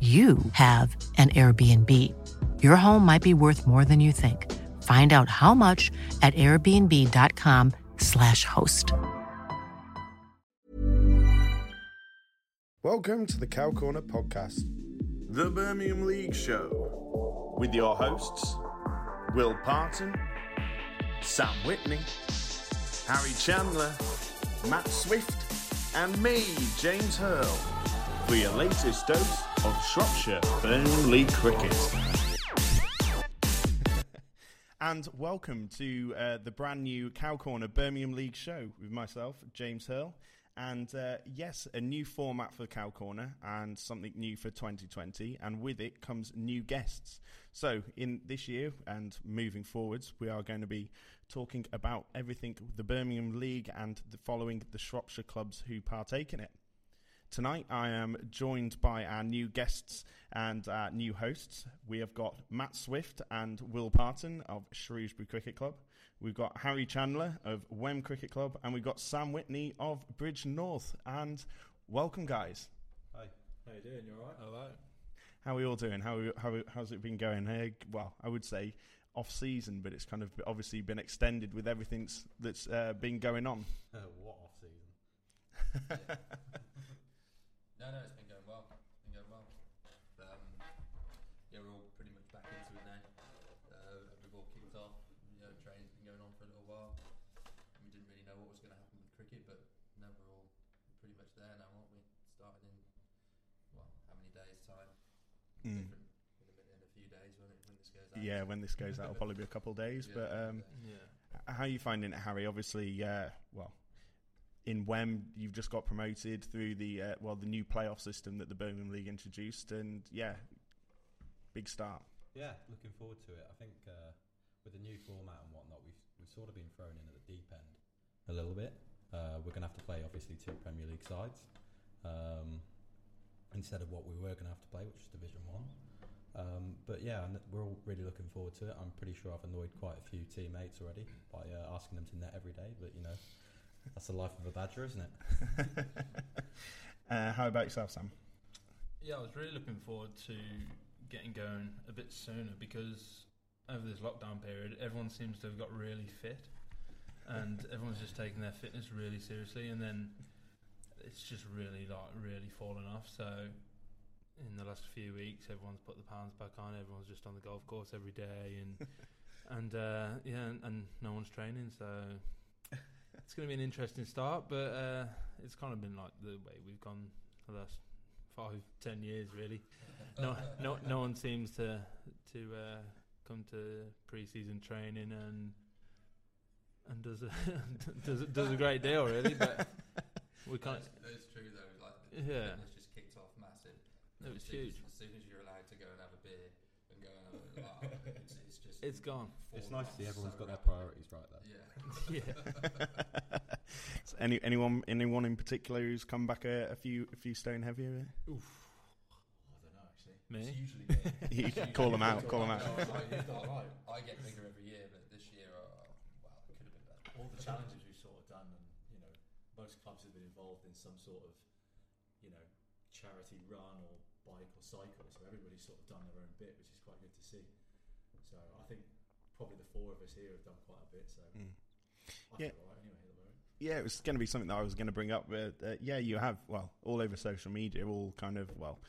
you have an Airbnb. Your home might be worth more than you think. Find out how much at airbnb.com/slash host. Welcome to the Cow Corner podcast, The Birmingham League Show, with your hosts, Will Parton, Sam Whitney, Harry Chandler, Matt Swift, and me, James Hurl, for your latest dose of Shropshire League cricket. and welcome to uh, the brand new Cow Corner Birmingham League show with myself, James Hurl. And uh, yes, a new format for Cow Corner and something new for 2020. And with it comes new guests. So, in this year and moving forwards, we are going to be talking about everything the Birmingham League and the following the Shropshire clubs who partake in it. Tonight, I am joined by our new guests and uh, new hosts. We have got Matt Swift and Will Parton of Shrewsbury Cricket Club. We've got Harry Chandler of Wem Cricket Club, and we've got Sam Whitney of Bridgnorth. And welcome, guys. Hi, how are you doing? You all right? Hello. How are we all doing? How, how how's it been going? Hey, well, I would say off season, but it's kind of obviously been extended with everything that's uh, been going on. Uh, what off season? No, no, it's been going well. It's been going well. Um, yeah, we're all pretty much back into it now. Uh, we've all kicked off. You know, training's been going on for a little while. We didn't really know what was going to happen with cricket, but now we're all pretty much there now, aren't we? Started in well, how many days' time? Mm. Different in a, in a few days when, it, when this goes out. Yeah, when this goes out, it'll probably be a couple of days. Yeah, but um, yeah. how are you finding it, Harry? Obviously, uh, well, in Wem, you've just got promoted through the uh, well the new playoff system that the Birmingham League introduced, and yeah, big start. Yeah, looking forward to it. I think uh, with the new format and whatnot, we've we've sort of been thrown in at the deep end a little bit. Uh, we're going to have to play obviously two Premier League sides um, instead of what we were going to have to play, which is Division One. Um, but yeah, we're all really looking forward to it. I'm pretty sure I've annoyed quite a few teammates already by uh, asking them to net every day, but you know. That's the life of a badger, isn't it? uh, how about yourself, Sam? Yeah, I was really looking forward to getting going a bit sooner because over this lockdown period, everyone seems to have got really fit, and everyone's just taking their fitness really seriously, and then it's just really like really fallen off. So in the last few weeks, everyone's put the pounds back on. Everyone's just on the golf course every day, and and uh, yeah, and, and no one's training. So it's going to be an interesting start, but uh, it's kind of been like the way we've gone for the last five, ten years, really. No, no, no one seems to to uh, come to pre-season training and and does a does does a great deal, really. But we can't. That's, that's true though. Like yeah, it's just kicked off massive. It was as huge. As soon as you're allowed to go and have a beer and go and have a, like, it's, it's just it's gone. It's nice to see everyone's so got their priorities right there. Yeah. yeah. so any anyone anyone in particular who's come back a, a few a few stone heavier? Oof. I don't know actually. Me? It's usually me. You It's can usually call 'em me. out, call 'em out. No, it's like, you've I, right. I get bigger every year, but this year, uh, well, it could have been better. All the challenges we've sort of done, and you know, most clubs have been involved in some sort of, you know, charity run or bike or cycle. So everybody's sort of done their own bit, which is quite good to see. So I think probably the four of us here have done quite a bit. So Mm. I Yeah. alright anyway at the moment. Yeah, it was going to be something that I was going to bring up. But uh, yeah, you have well all over social media, all kind of well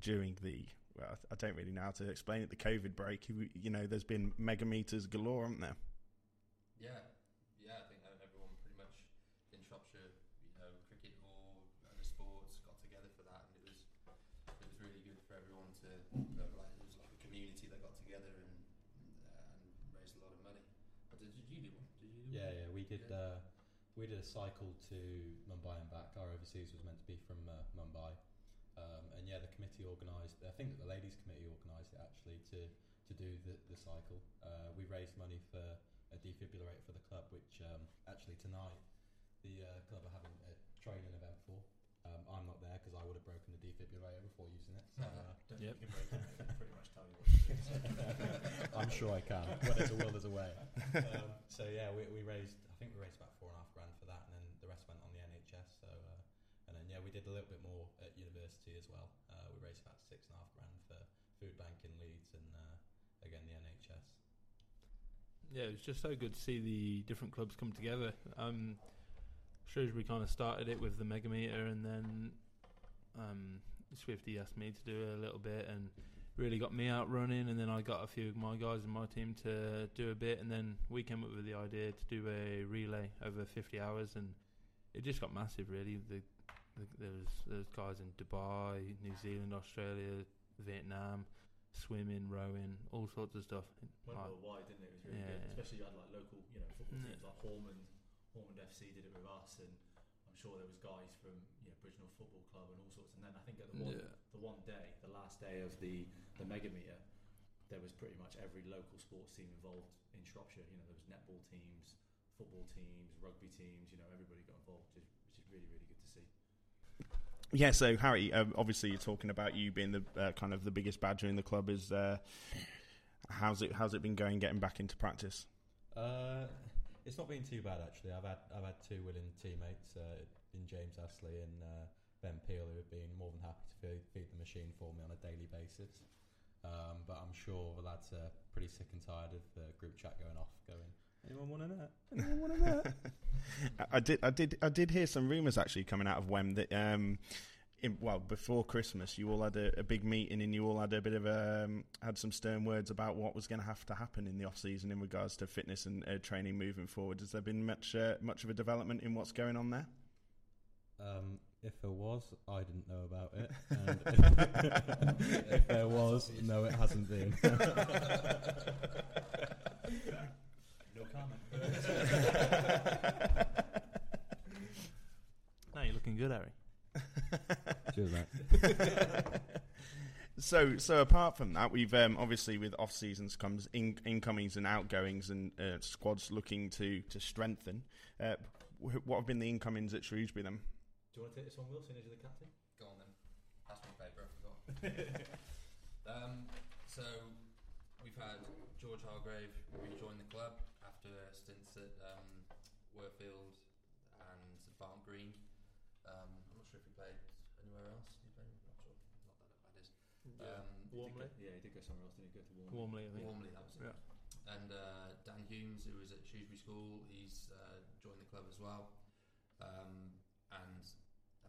during the. Well, I don't really know how to explain it. The COVID break, you, you know, there's been mega meters galore, haven't there? Yeah. I think that everyone pretty much in Shropshire, you know, cricket or other sports got together for that, and it was it was really good for everyone to uh, like it was like a community that got together and uh, and raised a lot of money. But did, did you do one? Did you do Yeah, one? yeah, we did. Yeah. Uh, we did a cycle to Mumbai and back. Our overseas was meant to be from uh, Mumbai, um, and yeah, the committee organised. I think that the ladies' committee organised it actually to to do the the cycle. Uh, we raised money for a defibrillator for the club, which um, actually tonight the uh, club are having a training event for. Um, I'm not there because I would have broken the defibrillator before using it. So, uh, Don't Yep. think you can break it. I can pretty much tell you what to do. So. I'm sure I can. Where there's a will, there's a way. Um, so yeah, we, we raised. I think we raised about four and a half grand for that, and then the rest went on the NHS. So uh, and then yeah, we did a little bit more at university as well. Uh, we raised about six and a half grand for food bank in Leeds, and uh, again the NHS. Yeah, it was just so good to see the different clubs come together. Um, Shrewsbury kind of started it with the megameter, and then um, Swifty asked me to do a little bit, and really got me out running. And then I got a few of my guys in my team to do a bit, and then we came up with the idea to do a relay over 50 hours, and it just got massive. Really, the, there was there's guys in Dubai, New Zealand, Australia, Vietnam, swimming, rowing, all sorts of stuff. Went Like- worldwide, didn't it? It was really Yeah. good. Especially you had like local, you know, football mm. teams like Haughmond. Haughmond FC did it with us, and I'm sure there was guys from you know Bridgnorth Football Club and all sorts. And then I think at the one Yeah. the one day, the last day of the the mega meter, there was pretty much every local sports team involved in Shropshire. You know, there was netball teams, football teams, rugby teams. You know, everybody got involved, which is, which is really really good to see. Yeah, so Harry, um, obviously you're talking about you being the uh, kind of the biggest badger in the club. Is uh, how's it how's it been going getting back into practice? Uh, it's not been too bad actually. I've had I've had two willing teammates uh, in James Astley and uh, Ben Peel who have been more than happy to feed, feed the machine for me on a daily basis. Um, but I'm sure the lads are pretty sick and tired of the group chat going off, going, "Anyone want to know? Anyone want a nut?" I did, I did, I did hear some rumours actually coming out of Wem that, um, in, well, before Christmas, you all had a, a big meeting and you all had a bit of um, had some stern words about what was going to have to happen in the off season in regards to fitness and uh, training moving forward. Has there been much, uh, much of a development in what's going on there? Um, if there was, I didn't know about it. And if, if there was, no, it hasn't been. No comment. Now you're looking good, Harry. Cheers, mate. So, so apart from that, we've um, obviously with off seasons comes in, incomings and outgoings, and uh, squads looking to to strengthen. Uh, wh- what have been the incomings at Shrewsbury then? Do you want to take this one, Wilson, as you're the captain? Go on then. Pass me paper. I forgot. um, so we've had George Hargrave rejoin the club after stints at um, Worfield and Barnt Green. Um, I'm not sure if he played anywhere else. He played, I'm not sure. Not that that is. Um, Warmly. Yeah, he did go somewhere else. Didn't he go to Warmley? Warmly, I think. Warmly, that was it. Yeah. And uh, Dan Humes, who was at Shrewsbury School, he's uh, joined the club as well. Um, and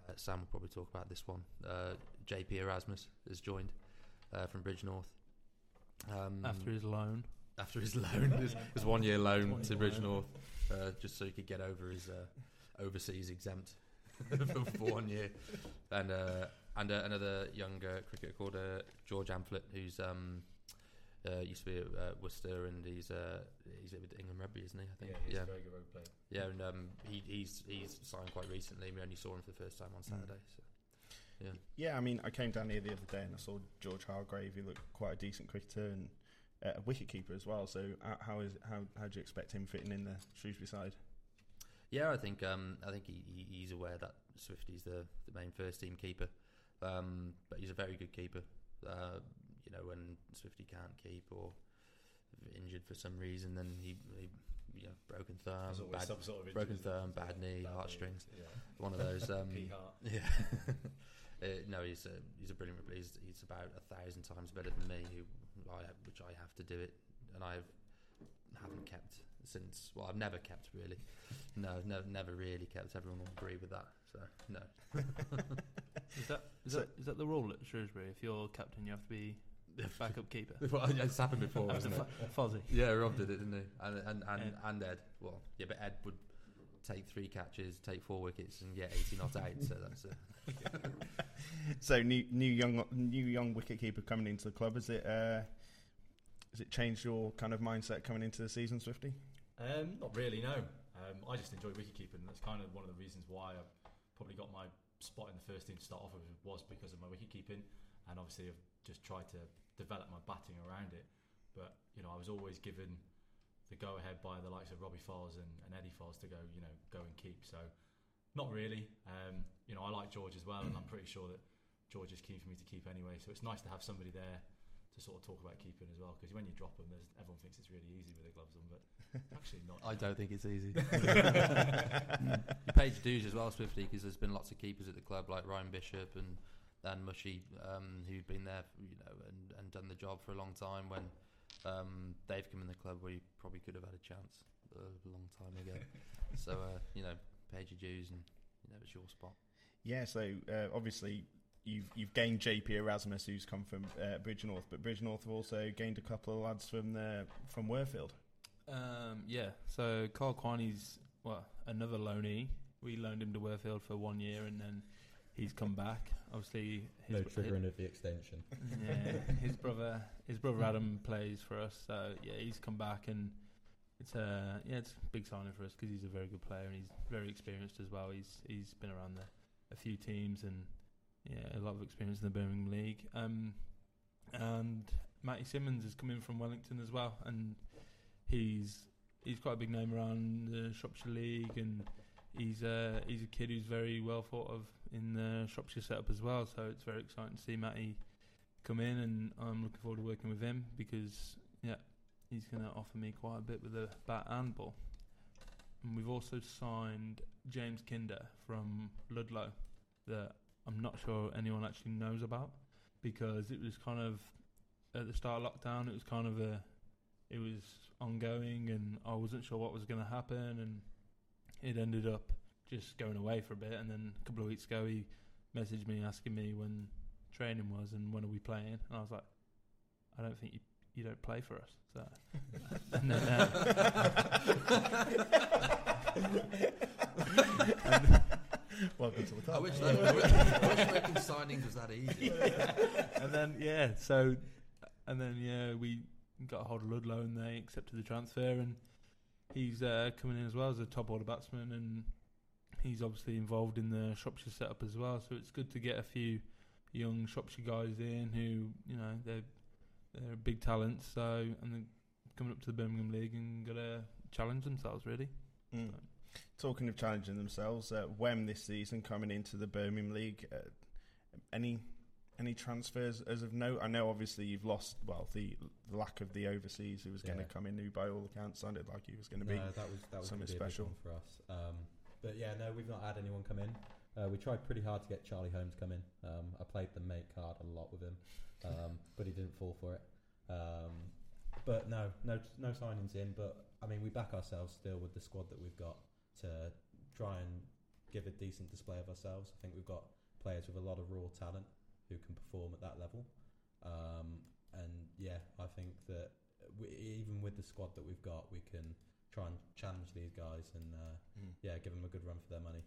uh, Sam will probably talk about this one. Uh, JP Erasmus has joined uh, from Bridgnorth. Um, After his loan. After his loan, his, his one year loan to year loan. Bridgnorth, uh, just so he could get over his uh, overseas exempt for, for one year, and uh, and uh, another younger cricketer called uh, George Amphlett, who's um, uh, used to be at uh, Worcester, and he's uh, he's with England Rugby, isn't he? I think. Yeah, he's yeah, a very good road player. yeah, and um, he, he's he's signed quite recently. We only saw him for the first time on Saturday. So. Yeah. Yeah, I mean, I came down here the other day and I saw George Hargrave. He looked quite a decent cricketer and uh, a wicket keeper as well. So, uh, how is how how do you expect him fitting in the Shrewsbury side? Yeah, I think um, I think he, he, he's aware that Swifty's the, the main first team keeper, um, but he's a very good keeper. Uh, you know, when Swifty can't keep or injured for some reason, then he, he you know, broken thumb, bad, some sort of broken thumb, bad knee, bad knee, heartstrings. yeah. One of those. Um, Yeah. uh, no, he's a he's a brilliant. He's he's about a thousand times better than me, who I which I have to do it, and I've haven't kept since. Well, I've never kept really. No, no, never really kept. Everyone will agree with that. So no. Is that is that is that the rule at Shrewsbury? If you're captain, you have to be the backup keeper. well, it's happened before, hasn't it? Fozzie. Yeah, Rob did it, didn't he? And and and Ed. and Ed. Well, yeah, but Ed would take three catches, take four wickets, and get eighty not out. So that's it. so new new young new young wicketkeeper coming into the club. Is it uh, has it changed your kind of mindset coming into the season, Swifty? Um, not really, no. Um, I just enjoy wicketkeeping. That's kind of one of the reasons why I probably got my spot in the first team to start off with was because of my wicketkeeping, and obviously I've just tried to develop my batting around it. But you know, I was always given the go ahead by the likes of Robbie Falls and, and Eddie Falls to go, you know, go and keep. So not really. Um, you know, I like George as well, and I'm pretty sure that George is keen for me to keep anyway. So it's nice to have somebody there to sort of talk about keeping as well. Because when you drop them, there's, everyone thinks it's really easy with the gloves on, but actually not. I don't think it's easy. you pay your dues as well, Swifty, because there's been lots of keepers at the club like Ryan Bishop and Dan Mushy, um, who've been there, you know, and, and done the job for a long time. When um, they've come in the club, where you probably could have had a chance a long time ago. so uh, you know, paid your dues, and you know, it's your spot. Yeah, so uh, obviously you've you've gained JP Erasmus, who's come from uh, Bridgnorth, but Bridgnorth have also gained a couple of lads from the, from Worfield. Um, yeah, so Carl Quiney's well another loanee. We loaned him to Worfield for one year, and then he's come back. Obviously, his No triggering of the extension. yeah, his brother, his brother Adam plays for us. So yeah, he's come back, and it's a yeah, it's a big signing for us because he's a very good player and he's very experienced as well. He's he's been around the, a few teams and yeah, a lot of experience in the Birmingham League. Um, and Matty Simmons has come in from Wellington as well, and he's he's quite a big name around the Shropshire League, and he's uh, he's a kid who's very well thought of in the Shropshire setup as well. So it's very exciting to see Matty come in, and I'm looking forward to working with him because yeah, he's going to offer me quite a bit with the bat and ball. And we've also signed James Kinder from Ludlow, that I'm not sure anyone actually knows about because it was kind of at the start of lockdown. It was kind of a it was ongoing, and I wasn't sure what was going to happen, and it ended up just going away for a bit. And then a couple of weeks ago, he messaged me asking me when training was and when are we playing, and I was like, I don't think you you don't play for us. So, and then, uh, Welcome to the club. I wish, that, I wish, I wish making signings was that easy. and then yeah, so and then yeah, we got a hold of Ludlow and they accepted the transfer, and he's uh, coming in as well as a top order batsman, and he's obviously involved in the Shropshire setup as well. So it's good to get a few young Shropshire guys in who you know they're they're big talents. So and they're coming up to the Birmingham League and got to challenge themselves really. Mm. Talking of challenging themselves, uh, Wem this season coming into the Birmingham League. Uh, any any transfers as of note? I know obviously you've lost. Well, the, the lack of the overseas who was going to come in, who by all accounts sounded like he was going to be that was that was something gonna be a big special. one for us. Um, but yeah, no, we've not had anyone come in. Uh, we tried pretty hard to get Charlie Holmes come in. Um, I played the mate card a lot with him, um, but he didn't fall for it. Um, but no, no, no signings in. But I mean, we back ourselves still with the squad that we've got to try and give a decent display of ourselves. I think we've got players with a lot of raw talent who can perform at that level. Um, and yeah, I think that we, even with the squad that we've got, we can try and challenge these guys and uh, Mm. yeah, give them a good run for their money.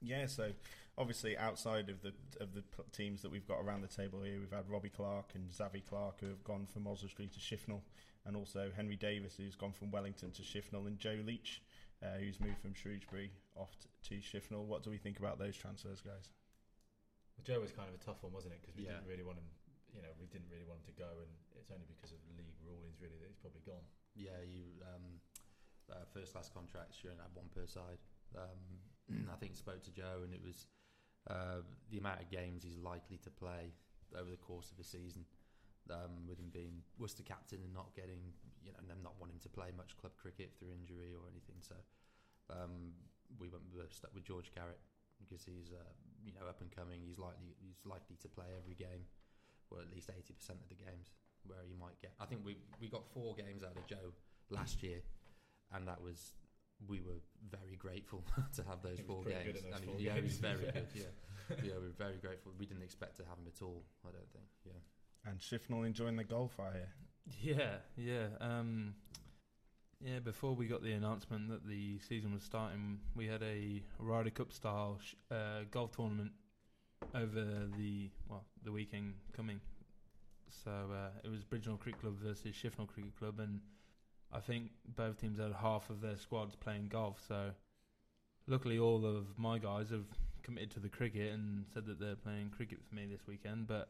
Yeah, so obviously outside of the of the teams that we've got around the table here, we've had Robbie Clark and Zavi Clark who have gone from Oswestry to Shifnal, and also Henry Davis who's gone from Wellington to Shifnal, and Joe Leach uh, who's moved from Shrewsbury off to Shifnal. What do we think about those transfers, guys? Well, Joe was kind of a tough one, wasn't it? Because we Yeah. didn't really want him. You know, we didn't really want him to go, and it's only because of league rulings really that he's probably gone. Yeah, you um, uh, first class contracts. You only have one per side. Um, I think spoke to Joe, and it was uh, the amount of games he's likely to play over the course of the season. Um, with him being Worcester captain and not getting, you know, them not wanting to play much club cricket through injury or anything. So um, we went we stuck with George Garrett because he's, uh, you know, up and coming. He's likely he's likely to play every game, or at least eighty percent of the games. Where he might get, I think we we got four games out of Joe last year, and that was we were very grateful to have those four pretty good games. in those and four he, yeah, he was games, to be very fair. good. Yeah, yeah, we were very grateful. We didn't expect to have him at all. I don't think. Yeah. And Shifnal enjoying the golf, I hear. Yeah, yeah. Um, yeah, before we got the announcement that the season was starting, we had a Ryder Cup style sh- uh, golf tournament over the well the weekend coming. So uh, it was Bridgnorth Cricket Club versus Shifnal Cricket Club, and I think both teams had half of their squads playing golf. So luckily, all of my guys have committed to the cricket and said that they're playing cricket for me this weekend. But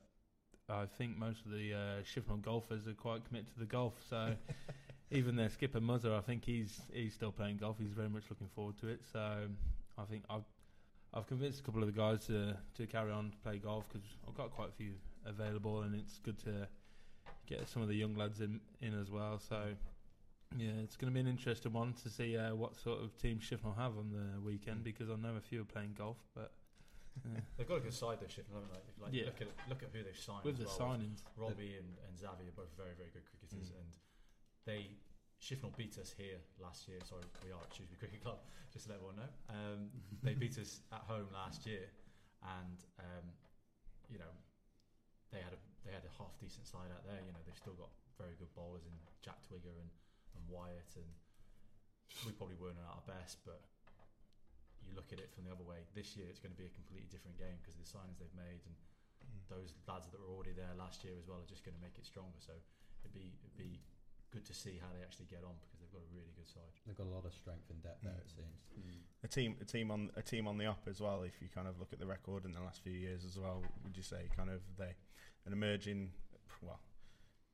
I think most of the uh, Shifnal golfers are quite committed to the golf. So even their skipper Muzzer, I think he's he's still playing golf. He's very much looking forward to it. So I think I've I've convinced a couple of the guys to to carry on to play golf because I've got quite a few available, and it's good to get some of the young lads in in as well. So. Yeah, it's going to be an interesting one to see uh, what sort of team Shifnal have on the weekend because I know a few are playing golf, but uh, They've got a good side though, Shifnal, haven't they? Like, Yeah. look at look at who they've signed. with as the well. signings, Robbie and, and Xavi are both very, very good cricketers, Mm. and they Shifnal beat us here last year. Sorry, we are at Shrewsbury Cricket Club. Just to let everyone know, um, they beat us at home last year, and um, you know they had a they had a half decent side out there. You know they've still got very good bowlers in Jack Twigger and, and Wyatt, and we probably weren't at our best, but. You look at it from the other way. This year, it's going to be a completely different game because of the signings they've made, and those lads that were already there last year as well are just going to make it stronger. So it'd be it'd be good to see how they actually get on because they've got a really good side. They've got a lot of strength and depth there. Mm. It seems. A team, a team on a team on the up as well. If you kind of look at the record in the last few years as well, would you say kind of they an emerging, well,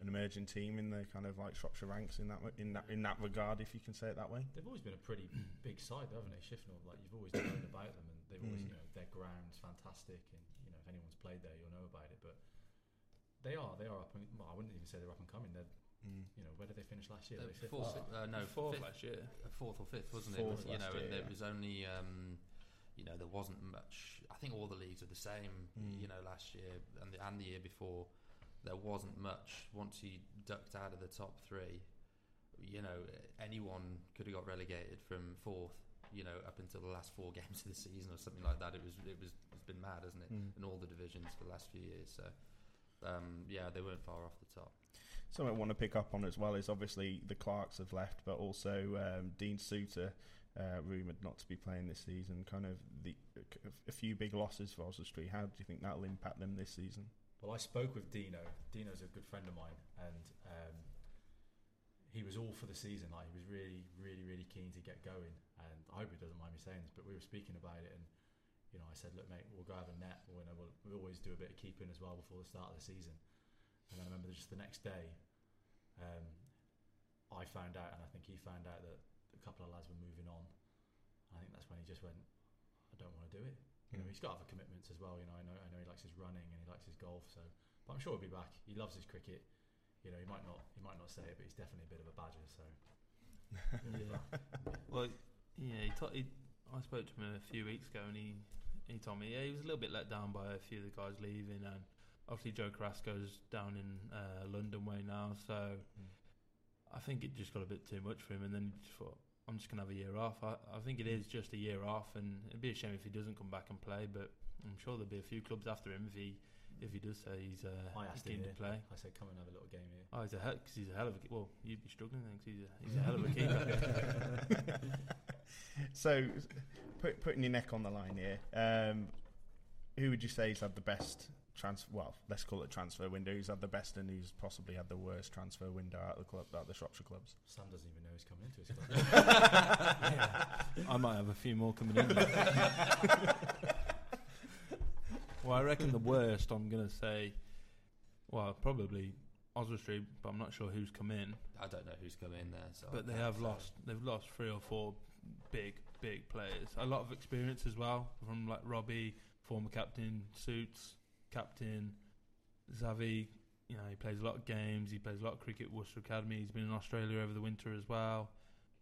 an emerging team in the kind of like Shropshire ranks in that in that in that regard, if you can say it that way? They've always been a pretty big side, though, haven't they? Shifnal, like you've always known about them, and they've always, Mm. you know, their ground's fantastic, and you know if anyone's played there, you'll know about it. But they are they are up. And, well, I wouldn't even say they're up and coming. They're Mm. you know where did they finish last year? Uh, They fifth fourth, last- uh, no, fourth fifth, last year. uh, fourth or fifth, wasn't Fourth it? You know, year, and there yeah. was only, um, you know, there wasn't much. I think all the leagues are the same. Mm. You know, last year and the, and the year before, there wasn't much. Once you ducked out of the top three, you know, anyone could have got relegated from fourth. You know, up until the last four games of the season or something like that. It was, it was, it's been mad, hasn't it? Mm. In all the divisions for the last few years. So, um, yeah, they weren't far off the top. Something I want to pick up on as well is obviously the Clarks have left, but also um, Dean Suter, uh, rumoured not to be playing this season. Kind of the a few big losses for Oswestry. How do you think that'll impact them this season? Well, I spoke with Dino. Dino's a good friend of mine, and um, he was all for the season. Like he was really, really, really keen to get going. And I hope he doesn't mind me saying this, but we were speaking about it, and you know, I said, "Look, mate, we'll go have a net. We'll, we'll, we always do a bit of keeping as well before the start of the season." And I remember just the next day, um, I found out, and I think he found out that a couple of lads were moving on. I think that's when he just went, "I don't want to do it." You know, Mm. he's got other commitments as well. You know, I know, I know he likes his running and he likes his golf. So, but I'm sure he'll be back. He loves his cricket. You know, he might not, he might not say it, but he's definitely a bit of a badger. So, yeah. Well, yeah, he, he I spoke to him a few weeks ago, and he he told me yeah he was a little bit let down by a few of the guys leaving, and obviously Joe Carrasco's down in uh, London way now, so I think it just got a bit too much for him, and then he just thought I'm just gonna have a year off. I, I think it is just a year off, and it'd be a shame if he doesn't come back and play, but I'm sure there'll be a few clubs after him if he if he does say he's uh, I he's asked him keen to play. I said, "Come and have a little game here." Oh, he's a hell, cause he's a hell of a well. You'd be struggling then, 'cause he's a he's a hell of a keeper. So, put, putting your neck on the line here, um, who would you say has had the best transfer? Well, let's call it transfer window. He's had the best and he's possibly had the worst transfer window out of the club, out of the Shropshire clubs? Sam doesn't even know he's coming into his club. I might have a few more coming in. well, I reckon the worst. I'm gonna say, well, probably Oswestry, but I'm not sure who's come in. I don't know who's come in there. So I But they have say. lost. They've lost three or four big, big players. A lot of experience as well from like Robbie, former captain, Suits, captain. Zavi, you know, he plays a lot of games. He plays a lot of cricket. at Worcester Academy. He's been in Australia over the winter as well.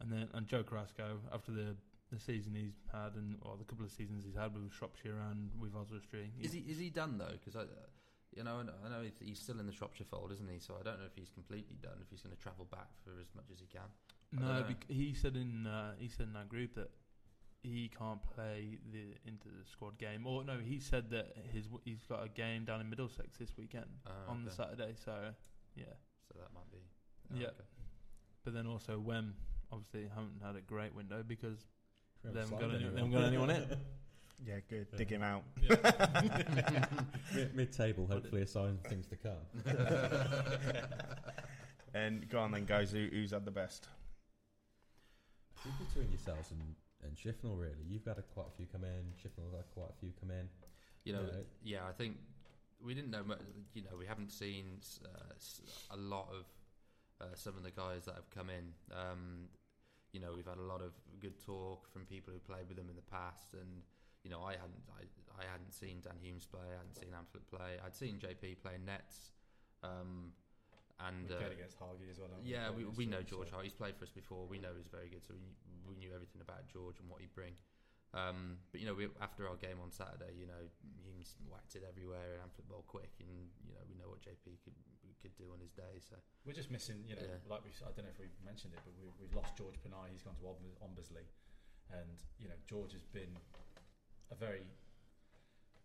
And then and Joe Carrasco after the the season he's had and or the couple of seasons he's had with Shropshire and with Oswestry. Is he is he done though? Because I, you know, I know- he's- he's still in the Shropshire fold, isn't he? So I don't know if he's completely done. If he's going to travel back for as much as he can. I No, don't know. bec- he said in uh, he said in that group that he can't play the into the squad game. Or no, he said that his he's got a game down in Middlesex this weekend Ah, on the. Saturday. So yeah, So that might be. Yeah. okay. but then also Wem obviously haven't had a great window because We they haven't haven't got, signed any, they haven't got anyone in. Yeah, good. Yeah. Dig him out. Mid- Mid-table, hopefully a sign of things to come. And go on then, guys. Who, who's had the best? Between yourselves and, and Shifnal, really, you've got a, quite a few come in. Shifnal's had quite a few come in. You know, Yeah. yeah, I think we didn't know. mu- You know, we haven't seen uh, s- a lot of uh, some of the guys that have come in. Um, you know, we've had a lot of good talk from people who played with them in the past, and you know, I hadn't, I, I hadn't seen Dan Humes play, I hadn't seen Amphlett play, I'd seen JP play nets, um, and we uh, played against Hargy as well. yeah, we, Played we know George, George so- Hart. He's played for us before. We know he's very good, so we, we knew everything about George and what he'd bring. Um, but you know, we, after our game on Saturday, you know, Humes whacked it everywhere and Amphlett ball quick, and you know, we know what JP could could do on his day. So We're just missing, you know, Yeah. like we I don't know if we mentioned it, but we, we've lost George Panay. He's gone to Omb- Ombersley, and you know George has been a very,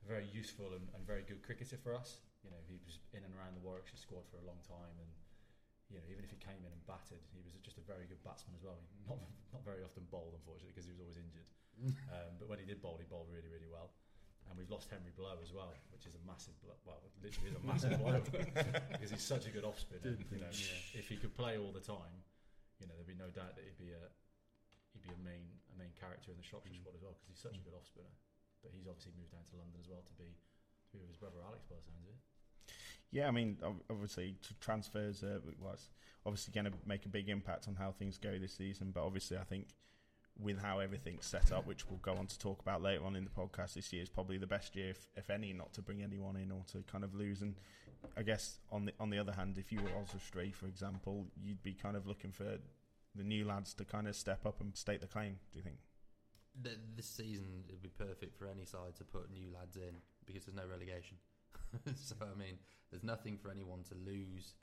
very useful and, and very good cricketer for us. You know, he was in and around the Warwickshire squad for a long time, and you know, even if he came in and batted, he was just a very good batsman as well. He not not very often bowled, unfortunately, because he was always injured. Mm. um, but when he did bowl, he bowled really, really well. And we've lost Henry Blow as well, which is a massive blow. Well, literally is a massive blow because he's such a good off spinner. You know, if he could play all the time, you know, there'd be no doubt that he'd be a he'd be a main a main character in the Shropshire mm. squad as well because he's such a mm. good off spinner. But he's obviously moved down to London as well to be to be with his brother Alex by the sounds of it. Yeah, I mean, obviously transfers uh, was obviously going to make a big impact on how things go this season. But obviously, I think with how everything's set up, which we'll go on to talk about later on in the podcast, this year is probably the best year, if, if any, not to bring anyone in or to kind of lose. And I guess on the on the other hand, if you were Oswestry, for example, you'd be kind of looking for the new lads to kind of step up and state the claim. Do you think? this season it'd be perfect for any side to put new lads in because there's no relegation. so I mean, there's nothing for anyone to lose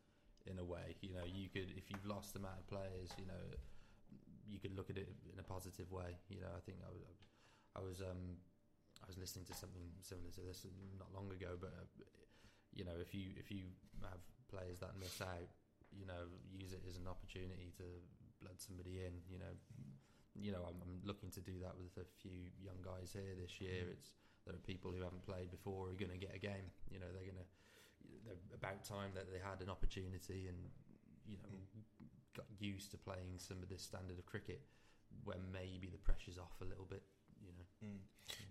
in a way. You know, you could if you've lost amount of players, you know, you could look at it in a positive way. You know, I think I was, I was, um, I was listening to something similar to this not long ago, but uh, you know, if you if you have players that miss out, you know, use it as an opportunity to blood somebody in. You know, you know, I'm, I'm looking to do that with a few young guys here this year. It's there are people who haven't played before who are going to get a game. You know, they're going to. They're about time that they had an opportunity and you know got used to playing some of this standard of cricket where maybe the pressure's off a little bit. You know.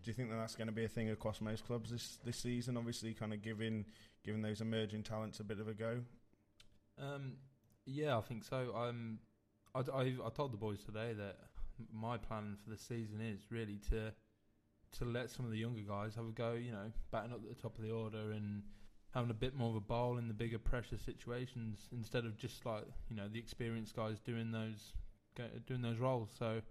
Do you think that that's going to be a thing across most clubs this this season? Obviously, kind of giving giving those emerging talents a bit of a go. Um, yeah, I think so. Um, I, I, I told the boys today that my plan for the season is really to to let some of the younger guys have a go. You know, batting up at the top of the order and having a bit more of a bowl in the bigger pressure situations instead of just like you know the experienced guys doing those doing those roles. So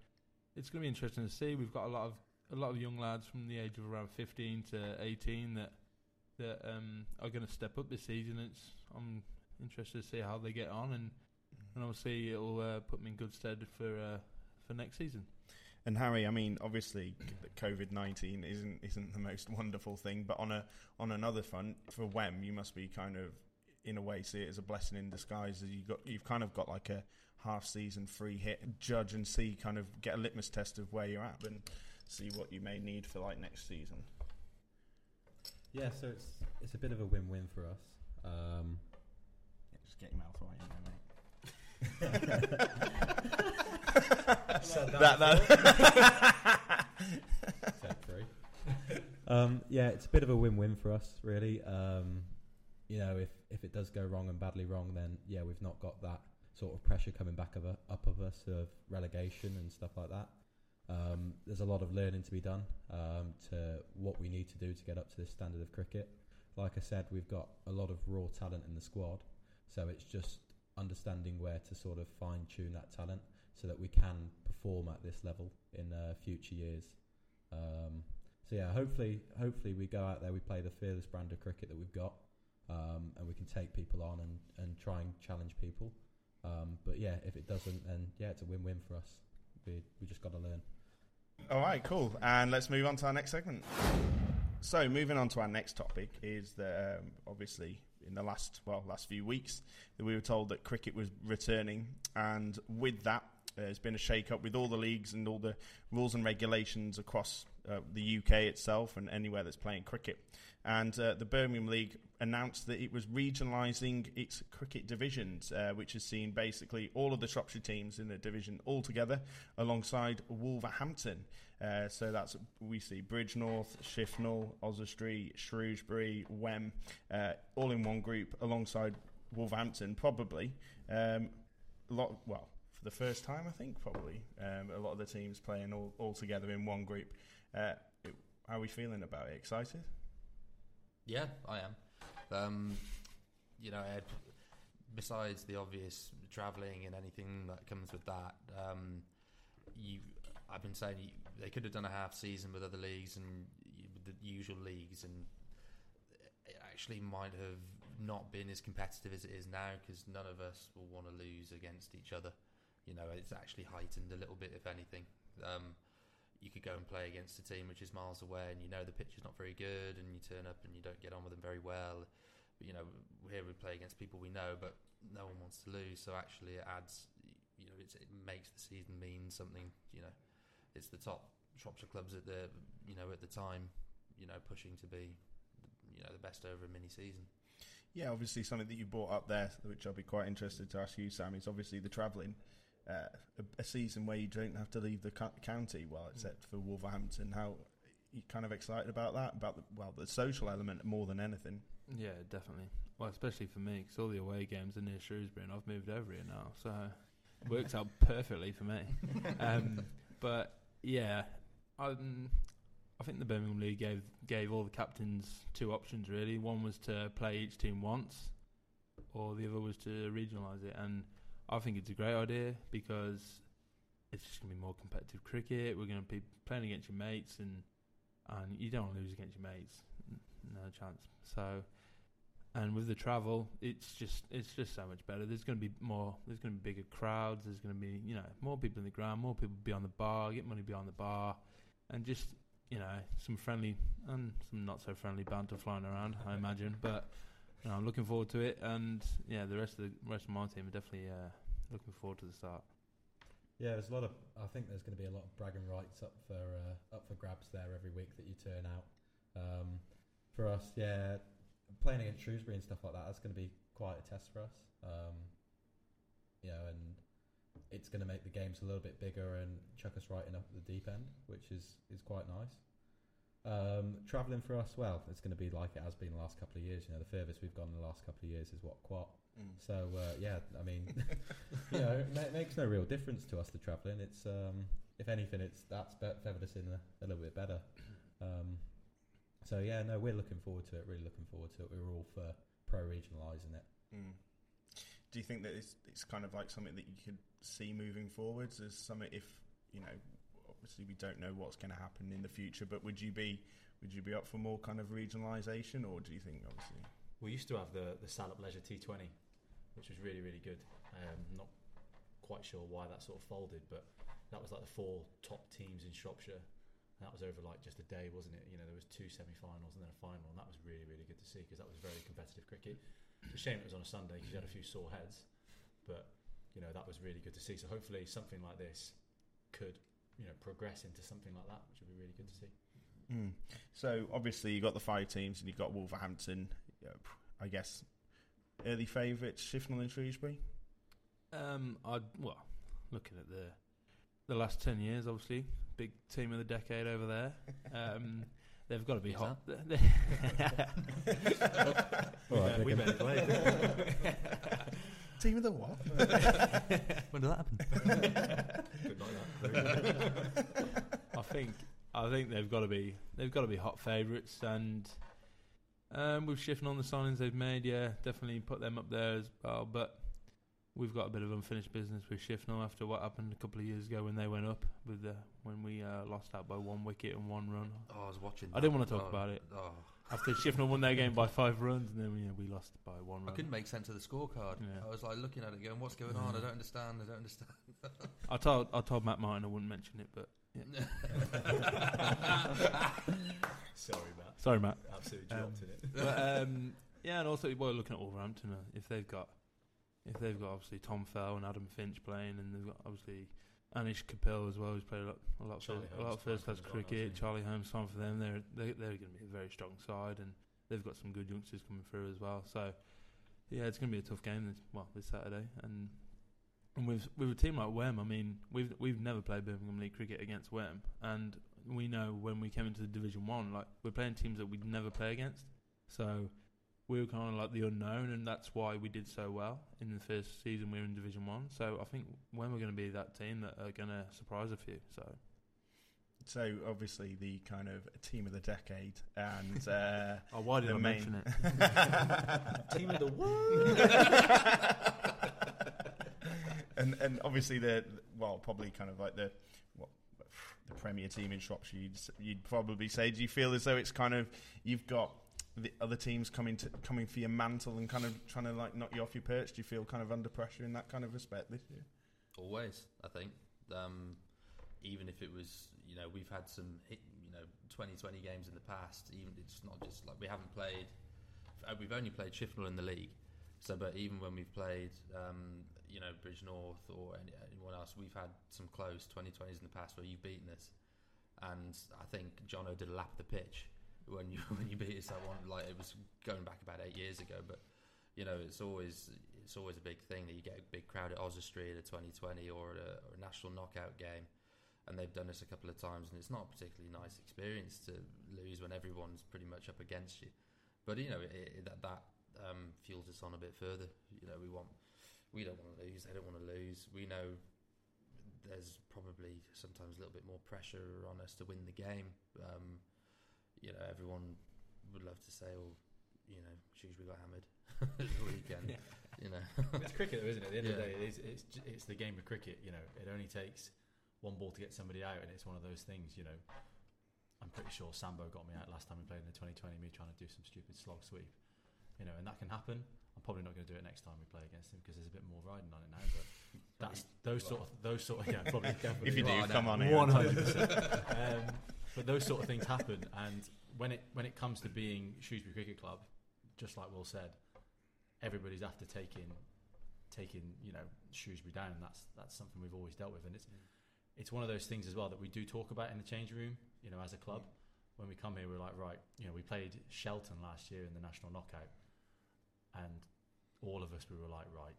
it's going to be interesting to see. We've got a lot of a lot of young lads from the age of around 15 to 18 that that um, are going to step up this season. It's I'm interested to see how they get on, and and obviously it'll uh, put me in good stead for uh, for next season. And Harry, I mean, obviously, COVID nineteen isn't isn't the most wonderful thing, but on a on another front, for Wem, you must be kind of, in a way, see it as a blessing in disguise. As you got, you've kind of got like a half season free hit, judge and see, kind of get a litmus test of where you're at, and see what you may need for like next season. Yeah, so it's it's a bit of a win-win for us. Um, Yeah, just get your mouth right in there, mate. Said That- that Take three. um, yeah, it's a bit of a win-win for us, really. Um, you know, if if it does go wrong and badly wrong, then yeah, we've not got that sort of pressure coming back of, a, up of us of relegation and stuff like that. Um, there's a lot of learning to be done um, to what we need to do to get up to this standard of cricket. like I said, we've got a lot of raw talent in the squad, so it's just understanding where to sort of fine tune that talent so that we can perform at this level in uh, future years. Um, so yeah, hopefully, hopefully we go out there, we play the fearless brand of cricket that we've got, um, and we can take people on and, and try and challenge people. Um, but yeah, if it doesn't, then yeah, it's a win-win for us. We we just got to learn. All right, cool. And let's move on to our next segment. So, moving on to our next topic is that um, obviously in the last well last few weeks that we were told that cricket was returning, and with that, there's been a shake-up with all the leagues and all the rules and regulations across uh, the UK itself and anywhere that's playing cricket. And uh, the Birmingham League announced that it was regionalising its cricket divisions, uh, which has seen basically all of the Shropshire teams in the division all together alongside Wolverhampton. Uh, so that's we see Bridgnorth, Shifnal, Oswestry, Shrewsbury, Wem, uh, all in one group alongside Wolverhampton. Probably um, lot. Well, for the first time, I think probably um, a lot of the teams playing all, all together in one group. Uh, it, how are we feeling about it? Excited? Yeah, I am. Um, you know, Ed, besides the obvious travelling and anything that comes with that, um, you, I've been saying you, they could have done a half season with other leagues and you, the usual leagues, and it actually might have not been as competitive as it is now because none of us will want to lose against each other. You know, it's actually heightened a little bit, if anything. Um, you could go and play against a team which is miles away and you know the pitch is not very good and you turn up and you don't get on with them very well. But, you know, here we play against people we know, but no one wants to lose. So actually, it adds, you know, it makes the season mean something. You know, it's the top Shropshire clubs at the, you know, at the time, you know, pushing to be, you know, the best over a mini season. Yeah, obviously something that you brought up there, which I'll be quite interested to ask you, Sam, is obviously the travelling uh, a, a, season where you don't have to leave the county, well, except for Wolverhampton. How you kind of excited about that? About the well, the social element more than anything. Yeah, definitely. Well, especially for me, because all the away games are near Shrewsbury, and I've moved over here now, so it works out perfectly for me. Um, but yeah, um, I think the Birmingham League gave gave all the captains two options really. One was to play each team once, or the other was to regionalise it, and I think it's a great idea because it's just going to be more competitive cricket. We're going to be playing against your mates, and and you don't want to lose against your mates, no chance. So, and with the travel, it's just it's just so much better. There's going to be more. There's to be bigger crowds. There's going to be you know more people in the ground, more people beyond the bar, get money behind the bar, and just you know some friendly and some not so friendly banter flying around. I imagine, but. I'm looking forward to it, and yeah, the rest of the rest of my team are definitely uh, looking forward to the start. Yeah, there's a lot of. I think there's going to be a lot of bragging rights up for uh, up for grabs there every week that you turn out. Um, for us, yeah, playing against Shrewsbury and stuff like that, that's going to be quite a test for us. Um, you know, and it's going to make the games a little bit bigger and chuck us right in up at the deep end, which is is quite nice. Um, traveling for us, well, it's going to be like it has been the last couple of years. You know, the furthest we've gone in the last couple of years is what Quatt Mm. So uh, yeah, I mean, you know, it ma- makes no real difference to us the travelling. It's um, if anything, it's that's be- feathered us in a, a little bit better. Um, so yeah, no, we're looking forward to it. Really looking forward to it. We're all for pro regionalising it. Mm. Do you think that it's, it's kind of like something that you could see moving forwards as something if you know obviously we don't know what's going to happen in the future but would you be would you be up for more kind of regionalisation or do you think obviously we used to have the the Salop Leisure T20 which was really really good. Um, not quite sure why that sort of folded, but that was like the four top teams in Shropshire. And that was over like just a day, wasn't it? You know, there was two semi-finals and then a final, and that was really really good to see because that was very competitive cricket. It's a shame it was on a Sunday because you had a few sore heads, but you know that was really good to see. So hopefully something like this could you know progress into something like that, which would be really good to see. Mm. So obviously you've got the five teams and you've got Wolverhampton. I guess early favourites, Shifnal and Shrewsbury? Um, I'd well, looking at the the last ten years, obviously, big team of the decade over there. Um, they've got to be hot. All right, we better play. Team of the what? when did that happen? Good that. I think I think they've got to be they've got to be hot favourites, and Um, with shifting on the signings they've made, yeah, definitely put them up there as well. But we've got a bit of unfinished business with Shifnal after what happened a couple of years ago when they went up with the when we uh, lost out by one wicket and one run. Oh, I was watching. I didn't want to talk about it. Oh. After Shifnal won their game by five runs, and then you know, we lost by one run. I run. couldn't make sense of the scorecard. Yeah. I was like looking at it, going, "What's going on? I don't understand. I don't understand." I told I told Matt Martin I wouldn't mention it, but yeah. Sorry, Matt. sorry, Matt. Absolutely Um, dropped in it. But um, yeah, and also well, looking at Wolverhampton, uh, if they've got if they've got obviously Tom Fell and Adam Finch playing, and they've got obviously Aneesh Kapil as well, who's played a lot a lot, first, a lot of first class playing for them as well, cricket. Charlie Holmes, time for them. They're they, they're going to be a very strong side, and they've got some good youngsters coming through as well. So yeah, it's going to be a tough game. This, well, this Saturday, and and with with a team like Wem, I mean, we've we've never played Birmingham League cricket against Wem, and we know when we came into the Division One, like we're playing teams that we'd never play against. So we were kind of like the unknown, and that's why we did so well in the first season we were in Division One. So I think when we're going to be that team that are going to surprise a few. So So obviously the kind of team of the decade and uh, oh, why did I main mention it? Team of the world. and and obviously the well probably kind of like the what the premier team in Shropshire you'd, you'd probably say do you feel as though it's kind of you've got the other teams coming to coming for your mantle and kind of trying to like knock you off your perch do you feel kind of under pressure in that kind of respect this year Always, I think. Um, even if it was, you know, we've had some, hit, you know, 2020 games in the past. Even it's not just like we haven't played. uh, We've only played Shifnal in the league. So, but even when we've played, um, you know, Bridgnorth or anyone else, we've had some close 2020s in the past where you've beaten us. And I think Jono did a lap of the pitch when you when you beat us that one. Like it was going back about eight years ago, but you know, it's always it's always a big thing that you get a big crowd at Oswestry at a 2020 or a, or a national knockout game, and they've done this a couple of times, and it's not a particularly nice experience to lose when everyone's pretty much up against you. But you know, it, it, that that um, fuels us on a bit further. You know, we want we don't want to lose, they don't want to lose. We know there's probably sometimes a little bit more pressure on us to win the game. Um, you know, everyone would love to say, "Oh, you know, Shrewsbury got hammered the weekend." You know, it's cricket, though, isn't it? At the end of the day, it is, it's it's the game of cricket. You know, it only takes one ball to get somebody out, and it's one of those things. You know, I'm pretty sure Sambo got me out last time we played in the 2020. Me trying to do some stupid slog sweep. You know, and that can happen. I'm probably not going to do it next time we play against him because there's a bit more riding on it now. But that's those sort of those sort of yeah, probably if you do Well, come on here One hundred percent. Um, But those sort of things happen, and when it when it comes to being Shrewsbury Cricket Club, just like Will said, everybody's after taking taking you know Shrewsbury down. and That's that's something we've always dealt with, and it's it's one of those things as well that we do talk about in the change room. You know, as a club, when we come here, we're like, right, you know, we played Shelton last year in the national knockout, and all of us we were like, right,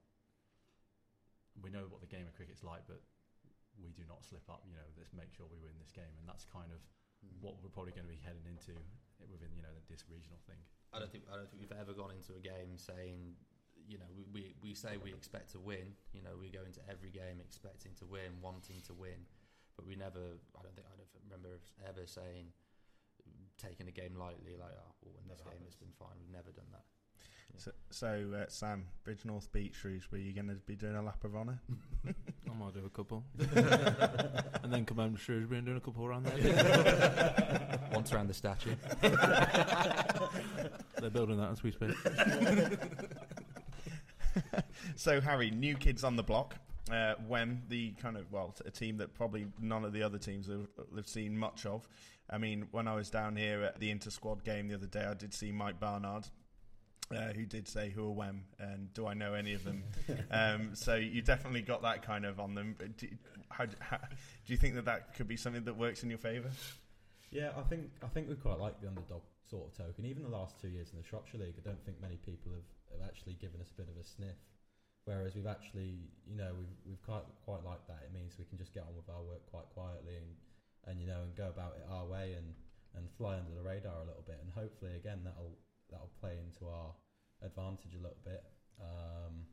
we know what the game of cricket's like, but we do not slip up. You know, let's make sure we win this game, and that's kind of hmm. what we're probably going to be heading into within you know this regional thing. I don't think I don't think we've ever gone into a game saying, you know, we, we, we say we expect to win. You know, we go into every game expecting to win, wanting to win, but we never. I don't think I don't remember ever saying taking a game lightly. Like, oh, we'll win this Never game. happens. It's been fine. We've never done that. So, so uh, Sam Bridgnorth beat Shrewsbury you're going to be doing a lap of honour I might do a couple, and then come home to Shrewsbury and do a couple around there. Once around the statue. They're building that as we speak. so Harry, new kids on the block. Uh, when the kind of well, a team that probably none of the other teams have, have seen much of. I mean, when I was down here at the inter squad game the other day, I did see Mike Barnard, uh, who did say who are Wem and do I know any of them? um, so you definitely got that kind of on them. But Do, how, how, do you think that that could be something that works in your favour? Yeah, I think I think we quite like the underdog sort of token. Even the last two years in the Shropshire League, I don't think many people have, have actually given us a bit of a sniff. Whereas we've actually, you know, we've we've quite quite like that. It means we can just get on with our work quite quietly and and you know and go about it our way and and fly under the radar a little bit. And hopefully, again, that'll that'll play into our advantage a little bit. Um,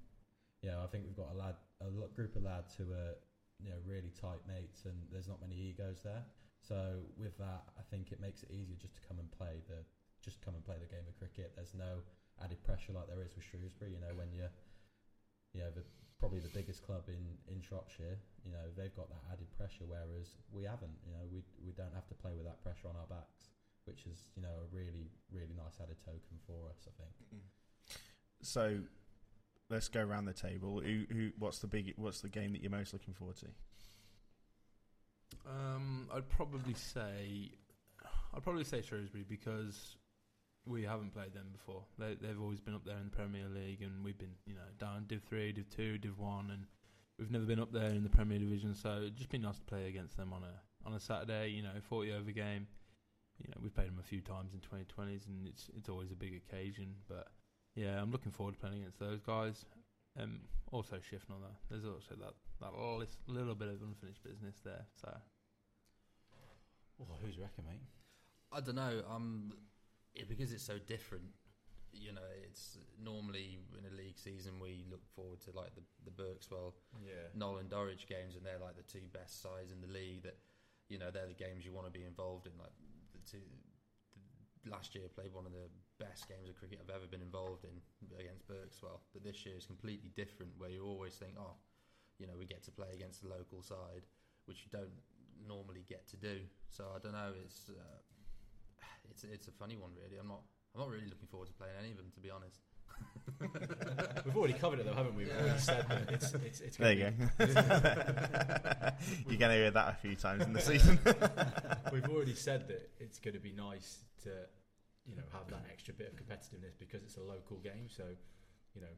yeah, I think we've got a lad, a group of lads who are you know really tight mates, and there's not many egos there. So with that, I think it makes it easier just to come and play the just come and play the game of cricket. There's no added pressure like there is with Shrewsbury. You know, when you're, you know, the, probably the biggest club in, in Shropshire, you know, they've got that added pressure, whereas we haven't. You know, we we don't have to play with that pressure on our backs, which is you know a really really nice added token for us. I think. So, let's go around the table. Who, who, what's the big, what's the game that you're most looking forward to? Um, I'd probably say, I'd probably say Shrewsbury because we haven't played them before. They, they've always been up there in the Premier League, and we've been, you know, down Div Three, Div Two, Div One, and we've never been up there in the Premier Division. So it'd just be nice to play against them on a on a Saturday. You know, forty over game. You know, we've played them a few times in 2020s, and it's it's always a big occasion. But yeah, I'm looking forward to playing against those guys. Um, also Shifnal, there's also that that lis- little bit of unfinished business there. So Oh, who's you reckon, mate? I don't know. Um, yeah, because it's so different. You know, it's normally in a league season we look forward to like the the Berkswell, Yeah. Knowle and Dorridge games, and they're like the two best sides in the league. That you know they're the games you want to be involved in. Like last year played one of the best games of cricket I've ever been involved in against Berkswell, but this year is completely different. Where you always think, oh, you know, we get to play against the local side, which you don't normally get to do. So I don't know. It's uh, it's it's a funny one, really. I'm not I'm not really looking forward to playing any of them, to be honest. We've already covered it though, haven't we? We've already said that it's it's it's. There gonna you be- go. You're going to hear that a few times in the season. We've already said that it's going to be nice to, you know, have that extra bit of competitiveness because it's a local game. So, you know,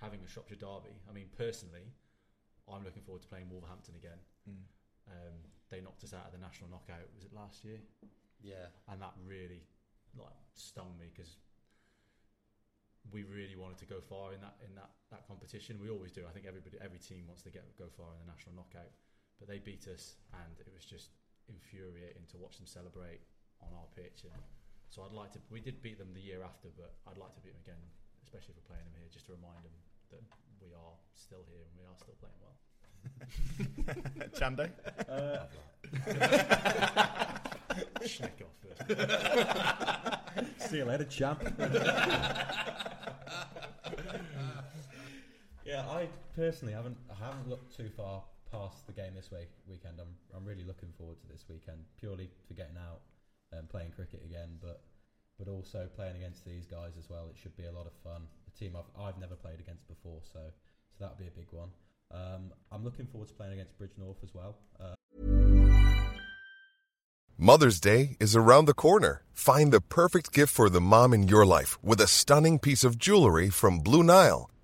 having a Shropshire derby. I mean, personally, I'm looking forward to playing Wolverhampton again. Mm. Um, they knocked us out of the national knockout. Was it last year? Yeah, and that really like stung me because we really wanted to go far in that in that that competition. We always do. I think everybody, every team wants to get go far in the national knockout, but they beat us, and it was just infuriating to watch them celebrate on our pitch. And so I'd like to. We did beat them the year after, but I'd like to beat them again, especially if we're playing them here, just to remind them that we are still here and we are still playing well. Chando? Uh, Schneck off first. See you later, champ. Yeah, I personally haven't I haven't looked too far past the game this week weekend. I'm I'm really looking forward to this weekend purely for getting out and playing cricket again, but but also playing against these guys as well. It should be a lot of fun. A team I've I've never played against before, so so that'll be a big one. Um, I'm looking forward to playing against Bridgnorth as well. Uh, Mother's Day is around the corner. Find the perfect gift for the mom in your life with a stunning piece of jewelry from Blue Nile.